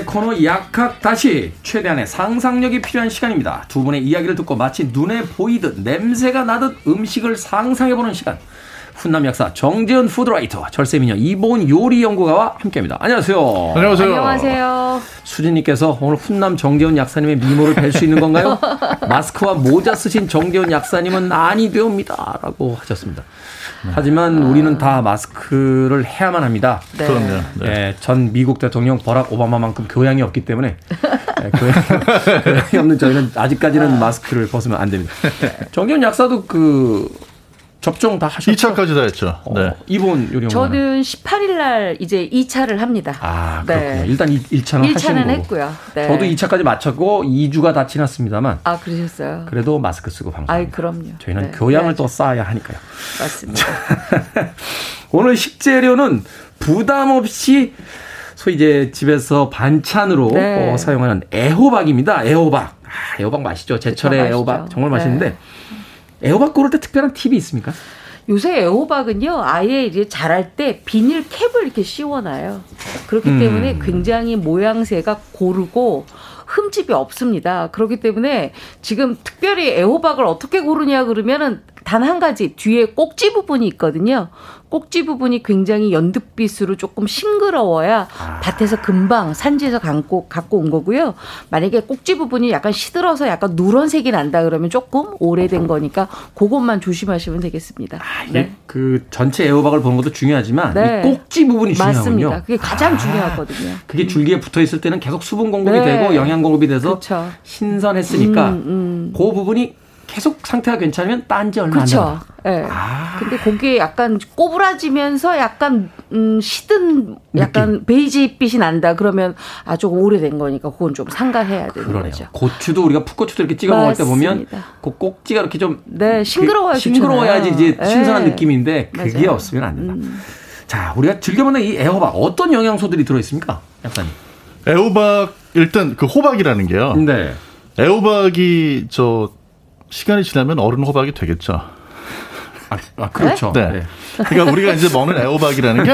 코너 약학 다시 최대한의 상상력이 필요한 시간입니다. 두 분의 이야기를 듣고 마치 눈에 보이듯 냄새가 나듯 음식을 상상해보는 시간. 훈남 약사 정재훈 food writer, 절세미녀 이보은 요리 연구가와 함께합니다. 안녕하세요. 안녕하세요. 안녕하세요. 수진님께서 오늘 훈남 정재훈 약사님의 미모를 뵐 수 있는 건가요? (laughs) 마스크와 모자 쓰신 정재훈 약사님은 아니 되옵니다라고 하셨습니다. 하지만 우리는 다 마스크를 해야만 합니다. 네. 그럼요. 네, 전 미국 대통령 버락 오바마만큼 교양이 없기 때문에 (laughs) 네, 교양, 교양이 없는 저희는 아직까지는 마스크를 벗으면 안 됩니다. 정재훈 약사도 그 접종 다 하셨죠? 2차까지 다 했죠. 네. 이번 요리 저는 18일 날 이제 2차를 합니다. 아, 그렇군요. 일단 1차는 1차는 하시는 거고. 했고요. 네. 저도 2차까지 마쳤고 2주가 다 지났습니다만 아, 그러셨어요? 그래도 마스크 쓰고 방송. 아이, 그럼요. 저희는 네, 교양을 그래야죠. 또 쌓아야 하니까요. 맞습니다. (laughs) 오늘 식재료는 부담 없이 소위 이제 집에서 반찬으로 네. 어, 사용하는 애호박입니다. 애호박. 아, 애호박 맛있죠. 제철의 맛있죠. 애호박 정말 네. 맛있는데 애호박 고를 때 특별한 팁이 있습니까? 요새 애호박은요, 아예 이제 자랄 때 비닐 캡을 이렇게 씌워놔요. 그렇기 음. 때문에 굉장히 모양새가 고르고 흠집이 없습니다. 그렇기 때문에 지금 특별히 애호박을 어떻게 고르냐 그러면은 단 한 가지 뒤에 꼭지 부분이 있거든요. 꼭지 부분이 굉장히 연두빛으로 조금 싱그러워야 밭에서 금방 산지에서 갖고, 갖고 온 거고요. 만약에 꼭지 부분이 약간 시들어서 약간 누런색이 난다 그러면 조금 오래된 거니까 그것만 조심하시면 되겠습니다. 이게 그 전체 애호박을 보는 것도 중요하지만 네. 이 꼭지 부분이 중요하군요. 맞습니다. 그게 가장 중요하거든요. 그게 줄기에 붙어 있을 때는 계속 수분 공급이 네. 되고 영양 공급이 돼서 그쵸. 신선했으니까 음, 그 부분이 계속 상태가 괜찮으면 딴지 얼마 안 그렇죠. 돼요. 예. 근데 거기에 약간 꼬부라지면서 약간 음 시든 약간 베이지빛이 난다. 그러면 아 조금 오래된 거니까 그건 좀 상가해야 되는 그러네요. 거죠. 고추도 우리가 풋고추도 이렇게 찍어 먹을 때 보면. 그 꼭지가 이렇게 좀 네, 싱그러워야 그 싱그러워야지 이제. 신선한 네. 느낌인데 그게 맞아요. 음. 없으면 안 된다. 자, 우리가 즐겨 먹는 이 애호박 어떤 영양소들이 들어 있습니까? 약사님. 애호박 일단 그 호박이라는 게요. 네. 애호박이 저 시간이 지나면 어른 호박이 되겠죠. 아, 그렇죠. 네. 네. 그러니까 우리가 이제 먹는 애호박이라는 게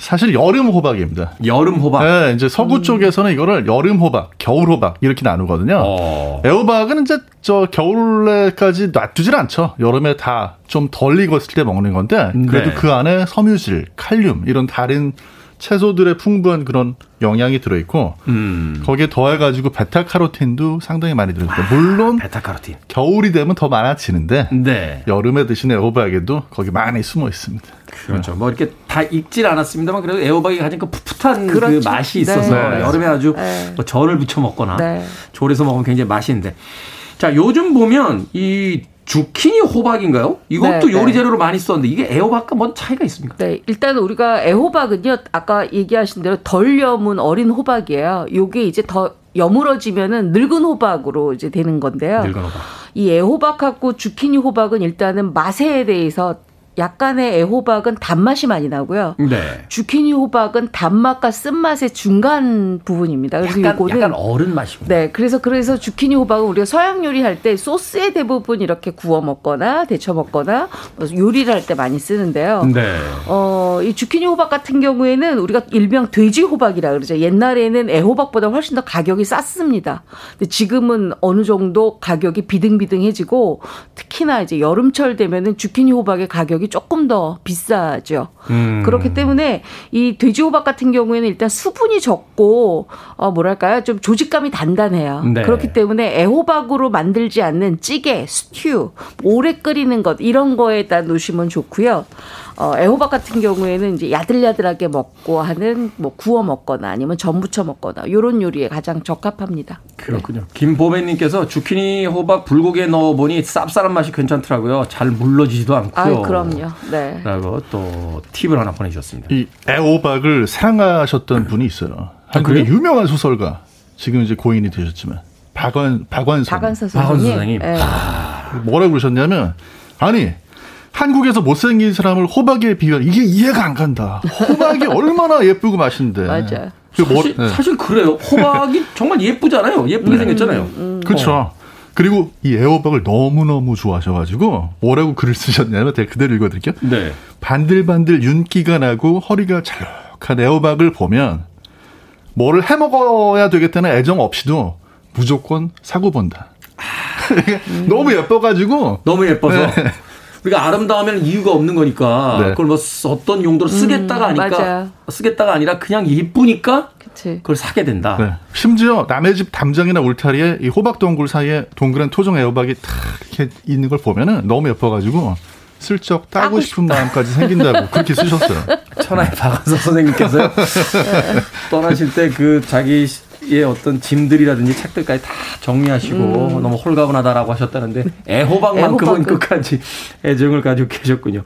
사실 여름 호박입니다. 여름 호박. 네, 이제 서구 쪽에서는 이거를 여름 호박, 겨울 호박 이렇게 나누거든요. 어. 애호박은 이제 저 겨울에까지 놔두질 않죠. 여름에 다 좀 덜 익었을 때 먹는 건데 그래도 네. 그 안에 섬유질, 칼륨 이런 다른 채소들의 풍부한 그런 영양이 들어있고 음. 거기에 더해가지고 베타카로틴도 상당히 많이 들어있고 물론 베타카로틴. 겨울이 되면 더 많아지는데 네. 여름에 드시는 애호박에도 거기 많이 숨어 있습니다. 그렇죠. 뭐 이렇게 다 익질 않았습니다만 그래도 애호박이 가진 그 풋풋한 그 그렇죠. 맛이 있어서 네. 여름에 아주 네. 뭐 전을 부쳐 먹거나 네. 조리해서 먹으면 굉장히 맛있는데. 자, 요즘 보면 이 주키니 호박인가요? 이것도 네, 요리 네. 재료로 많이 썼는데 이게 애호박과 뭔 차이가 있습니까? 네, 일단 우리가 애호박은요, 아까 얘기하신 대로 덜 여문 어린 호박이에요. 요게 이제 더 여물어지면은 늙은 호박으로 이제 되는 건데요. 늙은 호박. 이 애호박하고 주키니 호박은 일단은 맛에 대해서 약간의 애호박은 단맛이 많이 나고요. 네. 주키니 호박은 단맛과 쓴맛의 중간 부분입니다. 그래서 약간, 요거는 약간 어른 맛이군요. 네, 그래서 그래서 주키니 호박은 우리가 서양 요리할 때 소스에 대부분 이렇게 구워 먹거나 데쳐 먹거나 뭐 요리를 할 때 많이 쓰는데요. 네. 어, 이 주키니 호박 같은 경우에는 우리가 일명 돼지 호박이라 그러죠. 옛날에는 애호박보다 훨씬 더 가격이 쌌습니다. 근데 지금은 어느 정도 가격이 비등비등해지고 특히나 이제 여름철 되면은 주키니 호박의 가격이 조금 더 비싸죠. 음. 그렇기 때문에 이 돼지 호박 같은 경우에는 일단 수분이 적고 어 뭐랄까요? 좀 조직감이 단단해요. 네. 그렇기 때문에 애호박으로 만들지 않는 찌개, 스튜, 오래 끓이는 것 이런 거에다 놓으시면 좋고요. 어, 애호박 같은 경우에는 이제 야들야들하게 먹고 하는 뭐 구워 먹거나 아니면 전 부쳐 먹거나 요런 요리에 가장 적합합니다. 그렇군요. 김보배님께서 주키니 호박 불고기에 넣어보니 쌉쌀한 맛이 괜찮더라고요. 잘 물러지지도 않고요. 아, 그럼요. 네. 라고 또 팁을 하나 보내주셨습니다. 이 애호박을 사랑하셨던 분이 있어요. 한국의 그래요? 유명한 소설가 지금 이제 고인이 되셨지만 박원 박완서 박원순 선생님. 선생님. 예. 뭐라고 그러셨냐면 아니 한국에서 못생긴 사람을 호박에 비교 이게 이해가 안 간다. 호박이 (laughs) 얼마나 예쁘고 맛있는데. 맞아요. 그 뭐- 사실, 네. 사실 그래요. 호박이 (laughs) 정말 예쁘잖아요. 예쁘게 생겼잖아요. 그렇죠. 그리고 이 애호박을 너무너무 좋아하셔가지고 뭐라고 글을 쓰셨냐면 제가 그대로 읽어드릴게요. 네. 반들반들 윤기가 나고 허리가 잘록한 애호박을 보면 뭐를 해먹어야 되겠다는 애정 없이도 무조건 사고 본다. (laughs) 너무 예뻐가지고 너무 예뻐서. 네. 우리가 아름다우면 이유가 없는 거니까 네. 그걸 뭐 어떤 용도로 쓰겠다가 음, 아니까. 쓰겠다가 아니라 그냥 예쁘니까 그치. 그걸 사게 된다. 네. 심지어 남의 집 담장이나 울타리에 이 호박 동굴 사이에 동그란 토종 애호박이 탁 이렇게 있는 걸 보면은 너무 예뻐가지고 슬쩍 따고, 따고 싶은 마음까지 생긴다고 그렇게 쓰셨어요. (laughs) 천하의 박원서 선생님께서 요. (laughs) 떠나실 때 그 자기 의 어떤 짐들이라든지 책들까지 다 정리하시고 너무 홀가분하다라고 하셨다는데 (laughs) 애호박만큼은 애호박을. 끝까지 애정을 가지고 계셨군요.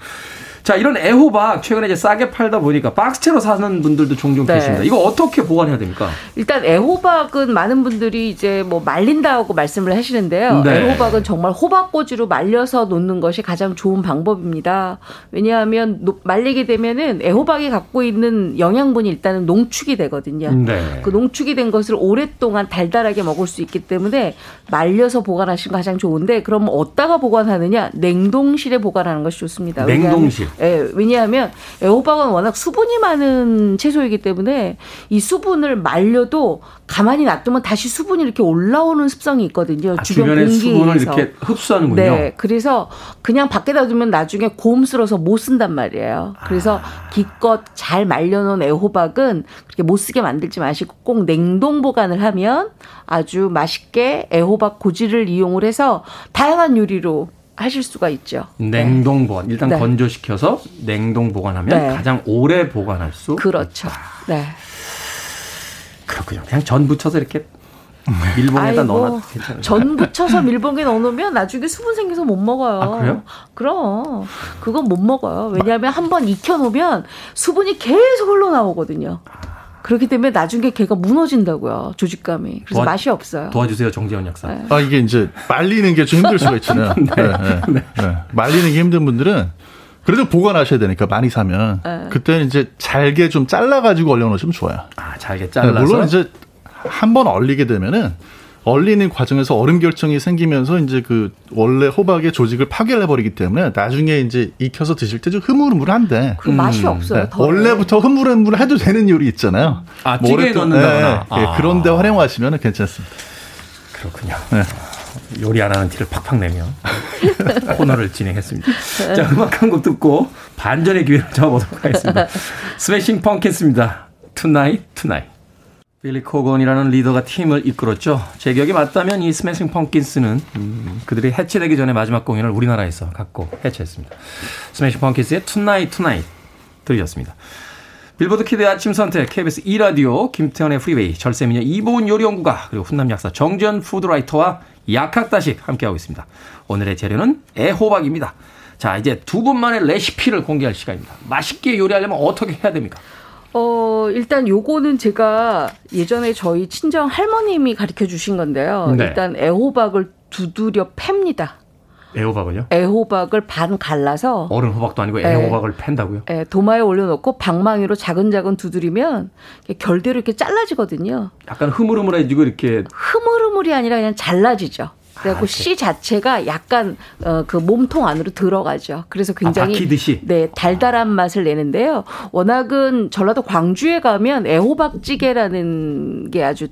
자, 이런 애호박 최근에 이제 싸게 팔다 보니까 박스채로 사는 분들도 종종 네. 계십니다. 이거 어떻게 보관해야 됩니까? 일단 애호박은 많은 분들이 이제 뭐 말린다고 말씀을 하시는데요. 네. 애호박은 정말 호박꼬지로 말려서 놓는 것이 가장 좋은 방법입니다. 왜냐하면 노- 말리게 되면은 애호박이 갖고 있는 영양분이 일단은 농축이 되거든요. 네. 그 농축이 된 것을 오랫동안 달달하게 먹을 수 있기 때문에 말려서 보관하시는 거 가장 좋은데 그럼 어디다가 보관하느냐? 냉동실에 보관하는 것이 좋습니다. 냉동실. 예, 왜냐하면 애호박은 워낙 수분이 많은 채소이기 때문에 이 수분을 말려도 가만히 놔두면 다시 수분이 이렇게 올라오는 습성이 있거든요. 아, 주변 주변의 공기에 수분을. 이렇게 흡수하는군요. 네, 그래서 그냥 밖에다 두면 나중에 고음스러워서 못 쓴단 말이에요. 그래서 기껏 잘 말려놓은 애호박은 그렇게 못 쓰게 만들지 마시고 꼭 냉동 보관을 하면 아주 맛있게 애호박 고지를 이용을 해서 다양한 요리로 하실 수가 있죠. 냉동 보관. 일단 네. 건조시켜서 냉동 보관하면 네. 가장 오래 보관할 수 그렇죠. 네. 그렇군요. 그냥 전 붙여서 이렇게 밀봉에다 넣어놔도 괜찮아요. 전 붙여서 밀봉에 넣어놓으면 나중에 수분 생겨서 못 먹어요. 아, 그래요? 그럼 그건 못 먹어요. 왜냐하면 한 번 익혀놓으면 수분이 계속 흘러나오거든요. 그렇기 때문에 나중에 걔가 무너진다고요. 조직감이. 그래서 도와- 맛이 없어요. 도와주세요, 정재원 약사. 네. 아 이게 이제 말리는 게 좀 힘들 수가 있잖아요. (laughs) 네, 네, 네. 말리는 게 힘든 분들은 그래도 보관하셔야 되니까 많이 사면 네. 그때는 이제 잘게 좀 잘라가지고 얼려놓으시면 좋아요. 아, 잘게 네, 잘라서. 물론 이제 한 번 얼리게 되면은 얼리는 과정에서 얼음 결정이 생기면서 이제 그 원래 호박의 조직을 파괴를 해버리기 때문에 나중에 이제 익혀서 드실 때 좀 흐물흐물한데 그 맛이 없어요. 네, 덜. 원래부터 흐물흐물 해도 되는 요리 있잖아요. 아, 뭐 찌개에 넣는다거나. 네, 네, 아. 그런데 활용하시면 괜찮습니다. 그렇군요. 네. 요리 안 하는 티를 팍팍 내며 (laughs) 코너를 진행했습니다. 자, 음악 한 곡 듣고 반전의 기회를 잡아보도록 하겠습니다. (laughs) Smashing Pumpkins입니다. Tonight, Tonight. 빌리 코건이라는 리더가 팀을 이끌었죠. 제 기억이 맞다면 이 Smashing Pumpkins는 음, 그들이 해체되기 전에 마지막 공연을 우리나라에서 갖고 해체했습니다. Smashing Pumpkins의 Tonight, Tonight 들으셨습니다. Billboard Kid의 아침 선택, KBS 2라디오, 김태훈의 Freeway, 절세미녀 이보은 요리연구가, 그리고 훈남 약사 정재훈 food writer와 약학다식 함께하고 있습니다. 오늘의 재료는 애호박입니다. 자, 이제 두 분만의 레시피를 공개할 시간입니다. 맛있게 요리하려면 어떻게 해야 됩니까? 어, 일단 요거는 제가 예전에 저희 친정 할머님이 가르쳐 주신 건데요. 네. 일단 애호박을 두드려 팹니다. 애호박을요? 애호박을 반 갈라서 어른 호박도 아니고 네. 애호박을 팬다고요? 예, 도마에 올려놓고 방망이로 자근자근 두드리면 결대로 이렇게 잘라지거든요. 약간 흐물흐물해지고 이렇게 흐물흐물이 아니라 그냥 잘라지죠. 그래갖고 씨 자체가 약간 어, 그 몸통 안으로 들어가죠. 그래서 굉장히 박히듯이? 네 달달한 맛을 내는데요. 워낙은 전라도 광주에 가면 애호박찌개라는 게 아주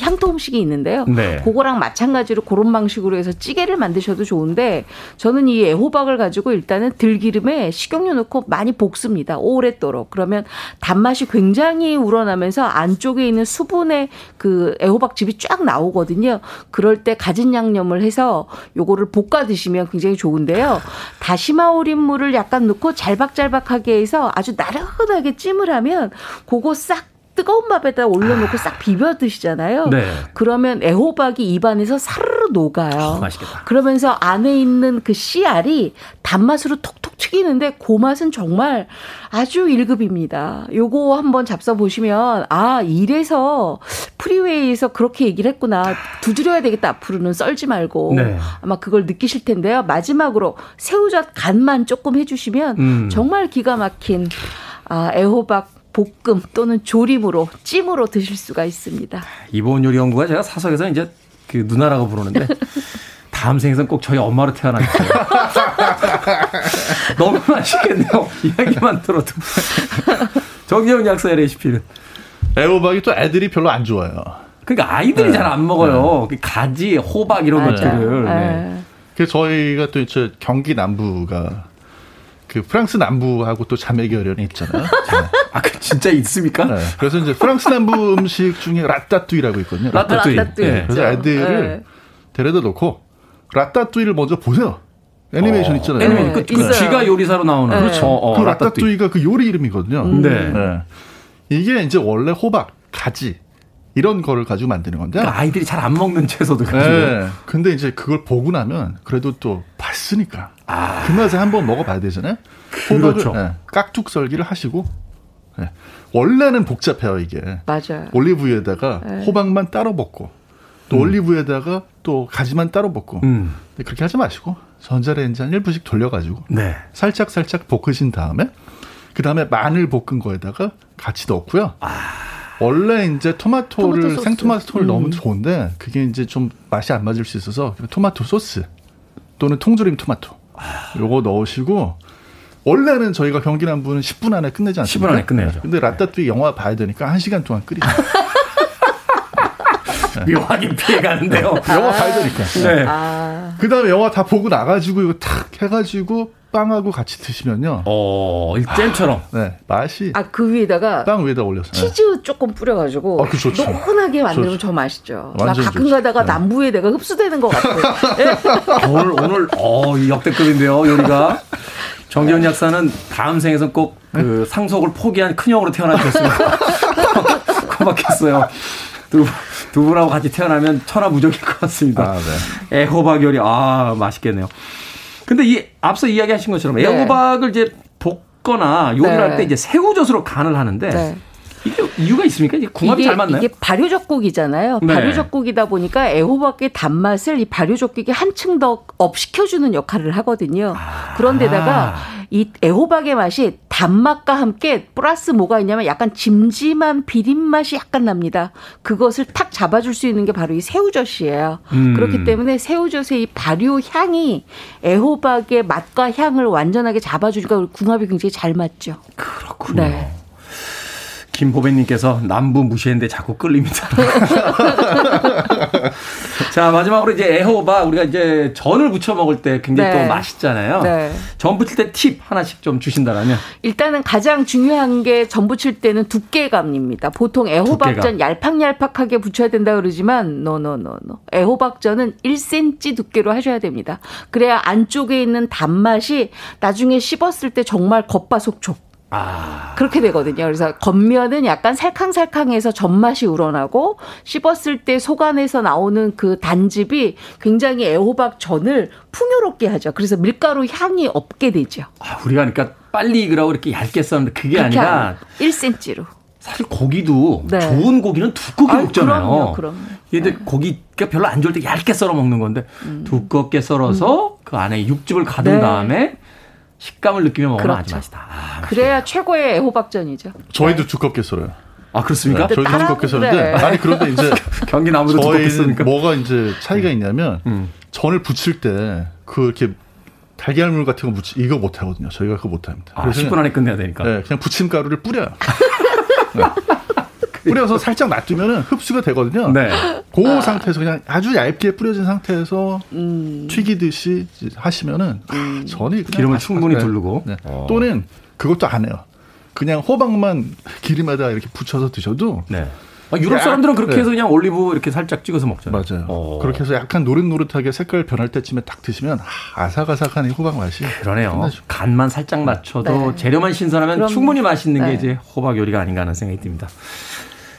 향토 음식이 있는데요. 네. 그거랑 마찬가지로 그런 방식으로 해서 찌개를 만드셔도 좋은데 저는 이 애호박을 가지고 일단은 들기름에 식용유 넣고 많이 볶습니다. 오랫도록. 그러면 단맛이 굉장히 우러나면서 안쪽에 있는 수분의 그 애호박즙이 쫙 나오거든요. 그럴 때 가진 양념을 해서 요거를 볶아 드시면 굉장히 좋은데요. 다시마 우린 물을 약간 넣고 잘박잘박하게 해서 아주 나른하게 찜을 하면 그거 싹 뜨거운 밥에다 올려놓고 싹 비벼 드시잖아요. 네. 그러면 애호박이 입안에서 사르르 녹아요. 맛있겠다. 그러면서 안에 있는 그 씨알이 단맛으로 톡톡 튀기는데 그 맛은 정말 아주 1급입니다. 요거 한번 잡숴 보시면 아 이래서 프리웨이에서 그렇게 얘기를 했구나 두드려야 되겠다 앞으로는 썰지 말고 네. 아마 그걸 느끼실 텐데요. 마지막으로 새우젓 간만 조금 해주시면 음. 정말 기가 막힌 아, 애호박 볶음 또는 조림으로 찜으로 드실 수가 있습니다. 이번 요리 연구가 제가 사석에서 이제 그 누나라고 부르는데 (laughs) 다음 생에선 꼭 저희 엄마로 태어나겠어요. (laughs) 너무 맛있겠네요. 이야기만 들어도. 정재훈 약사의 레시피는. 애호박이 또 애들이 별로 안 좋아해요. 그러니까 아이들이 네. 잘안 먹어요. 네. 그 가지, 호박 이런 맞아. 것들을. 네. 네. 그래서 저희가 또 이제 경기 남부가 그 프랑스 남부하고 또 자매 결연이 있잖아요. 아, 그 진짜 있습니까? 네. 그래서 이제 프랑스 남부 음식 중에 라따뚜이라고 있거든요. 라따뚜이. 라따뚜이. 네. 그래서 애들을 네. 데려다 놓고 라따뚜이를 먼저 보세요. 애니메이션 어. 있잖아요. 애니메이션. 그, 그 쥐가 요리사로 나오는. 네. 그렇죠. 어, 그 라따뚜이가 그 요리 이름이거든요. 음. 네. 네. 이게 이제 원래 호박, 가지 이런 거를 가지고 만드는 건데. 그러니까 아이들이 잘 안 먹는 채소도 가지고. 네. 근데 이제 그걸 보고 나면 그래도 또 봤으니까 아. 그 맛에 한번 먹어봐야 되잖아요. 호박을 그렇죠. 네, 깍둑 썰기를 하시고 네. 원래는 복잡해요 이게. 맞아요. 올리브유에다가 네. 호박만 따로 먹고 또 음. 올리브유에다가 또 가지만 따로 먹고 음. 그렇게 하지 마시고 전자레인지 한 1분씩 돌려가지고 네. 살짝 살짝 볶으신 다음에 그 다음에 마늘 볶은 거에다가 같이 넣고요. 아. 원래 이제 토마토를 토마토 생토마토를 음. 넣으면 좋은데 그게 이제 좀 맛이 안 맞을 수 있어서 토마토 소스 또는 통조림 토마토 요거 넣으시고 원래는 저희가 경기 남부는 10분 안에 끝내지 않습니까? 10분 안에 끝내죠. 근데 라따뚜이 영화 봐야 되니까 1시간 동안 끓이죠. (laughs) 묘하게 피해가는데요. 영화 봐야 되니까. 네. 아. 그 다음에 영화 다 보고 나가지고 이거 탁 해가지고 빵하고 같이 드시면요. 어, 잼처럼. 아, 네, 맛이. 아, 그 위에다가. 빵 위에다 올려서. 치즈 네. 조금 뿌려가지고. 아, 그 좋죠. 노하게 만들면 좋죠. 저 맛있죠. 나 가끔 좋죠. 가다가 네. 남부에 내가 흡수되는 것 같아요. 네. (laughs) 오늘, 오늘, 어, 역대급인데요, 요리가. 정기현 약사는 다음 생에서 꼭그 네? 상속을 포기한 큰형으로 태어나셨으면 (laughs) 고맙겠어요. 두, 두 분하고 같이 태어나면 천하무적일 것 같습니다. 아, 네. 애호박 요리, 아, 맛있겠네요. 근데 이 앞서 이야기하신 것처럼 네. 애호박을 이제 볶거나 요리를 네. 할때 이제 새우젓으로 간을 하는데 네. 이게 이유가 있습니까? 이게 궁합이 이게, 잘 맞나요? 이게 발효젓국이잖아요. 네. 발효젓국이다 보니까 애호박의 단맛을 이 발효젓국이 한층 더 업시켜주는 역할을 하거든요. 아. 그런데다가 이 애호박의 맛이 단맛과 함께 플러스 뭐가 있냐면 약간 짐짐한 비린 맛이 약간 납니다. 그것을 탁 잡아줄 수 있는 게 바로 이 새우젓이에요. 음. 그렇기 때문에 새우젓의 이 발효 향이 애호박의 맛과 향을 완전하게 잡아주니까 궁합이 굉장히 잘 맞죠. 그렇군요. 네. 김보배님께서 남부 무시했는데 자꾸 끌립니다. (laughs) 자, 마지막으로 이제 애호박 우리가 이제 전을 부쳐 먹을 때 굉장히 네. 또 맛있잖아요. 네. 전 부칠 때 팁 하나씩 좀 주신다면? 일단은 가장 중요한 게 전 부칠 때는 두께감입니다. 보통 애호박전 두께감. 얄팍얄팍하게 부쳐야 된다 그러지만 no no no no. 애호박전은 1cm 두께로 하셔야 됩니다. 그래야 안쪽에 있는 단맛이 나중에 씹었을 때 정말 겉바속촉 아. 그렇게 되거든요. 그래서 겉면은 약간 살캉살캉해서 전맛이 우러나고 씹었을 때 속 안에서 나오는 그 단즙이 굉장히 애호박 전을 풍요롭게 하죠. 그래서 밀가루 향이 없게 되죠. 아, 우리가 그러니까 빨리 익으라고 이렇게 얇게 썰는데 그게 아니라 1cm로. 사실 고기도 네. 좋은 고기는 두껍게 아, 먹잖아요. 그럼요, 그럼. 근데 네. 고기가 별로 안 좋을 때 얇게 썰어 먹는 건데 음. 두껍게 썰어서 음. 그 안에 육즙을 가둔 네. 다음에 식감을 느끼며 먹으면 그렇죠. 아주 맛있다. 아, 그래야 최고의 애호박전이죠. 저희도 네. 두껍게 썰어요. 아 그렇습니까? 네, 저희도 두껍게 썰는데 네. 아니 그런데 이제 (laughs) 경기 나무도 두껍게 씁니까? 뭐가 이제 차이가 있냐면 음. 전을 부칠 때 그 이렇게 달걀물 같은 거 묻히 이거 못 하거든요. 저희가 그거 못 합니다. 아, 10분 안에 끝내야 되니까. 네, 그냥 부침가루를 뿌려요. 네. (laughs) (laughs) 뿌려서 살짝 놔두면 흡수가 되거든요. 네. 그 아. 상태에서 그냥 아주 얇게 뿌려진 상태에서 음. 튀기듯이 하시면은 음. 아, 전이 기름을 충분히 두르고 네. 어. 또는 그것도 안 해요. 그냥 호박만 기름에다 이렇게 붙여서 드셔도 네. 아, 유럽 사람들은 그렇게 네. 해서 그냥 올리브 이렇게 살짝 찍어서 먹잖아요. 맞아요. 오. 어. 그렇게 해서 약간 노릇노릇하게 색깔 변할 때쯤에 딱 드시면 아, 아삭아삭한 이 호박 맛이 그러네요. 끝나죠. 간만 살짝 맞춰도 네. 재료만 신선하면 그럼, 충분히 맛있는 네. 게 이제 호박 요리가 아닌가 하는 생각이 듭니다.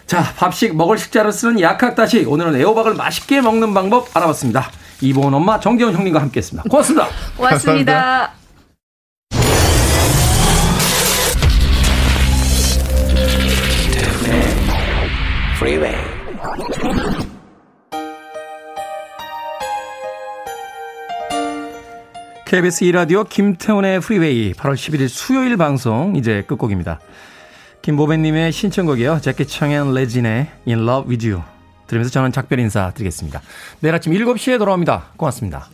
자, 밥식 먹을 식자를 쓰는 약학다시 오늘은 애호박을 맛있게 먹는 방법 알아봤습니다. 이보은 엄마 정재훈 형님과 함께했습니다. 고맙습니다. 고맙습니다. 감사합니다. KBS 2라디오 김태훈의 프리웨이 8월 11일 수요일 방송 이제 끝곡입니다. 김보배님의 신청곡이요. 재키 청앤 레진의 In Love With You 들으면서 저는 작별 인사 드리겠습니다. 내일 아침 7시에 돌아옵니다. 고맙습니다.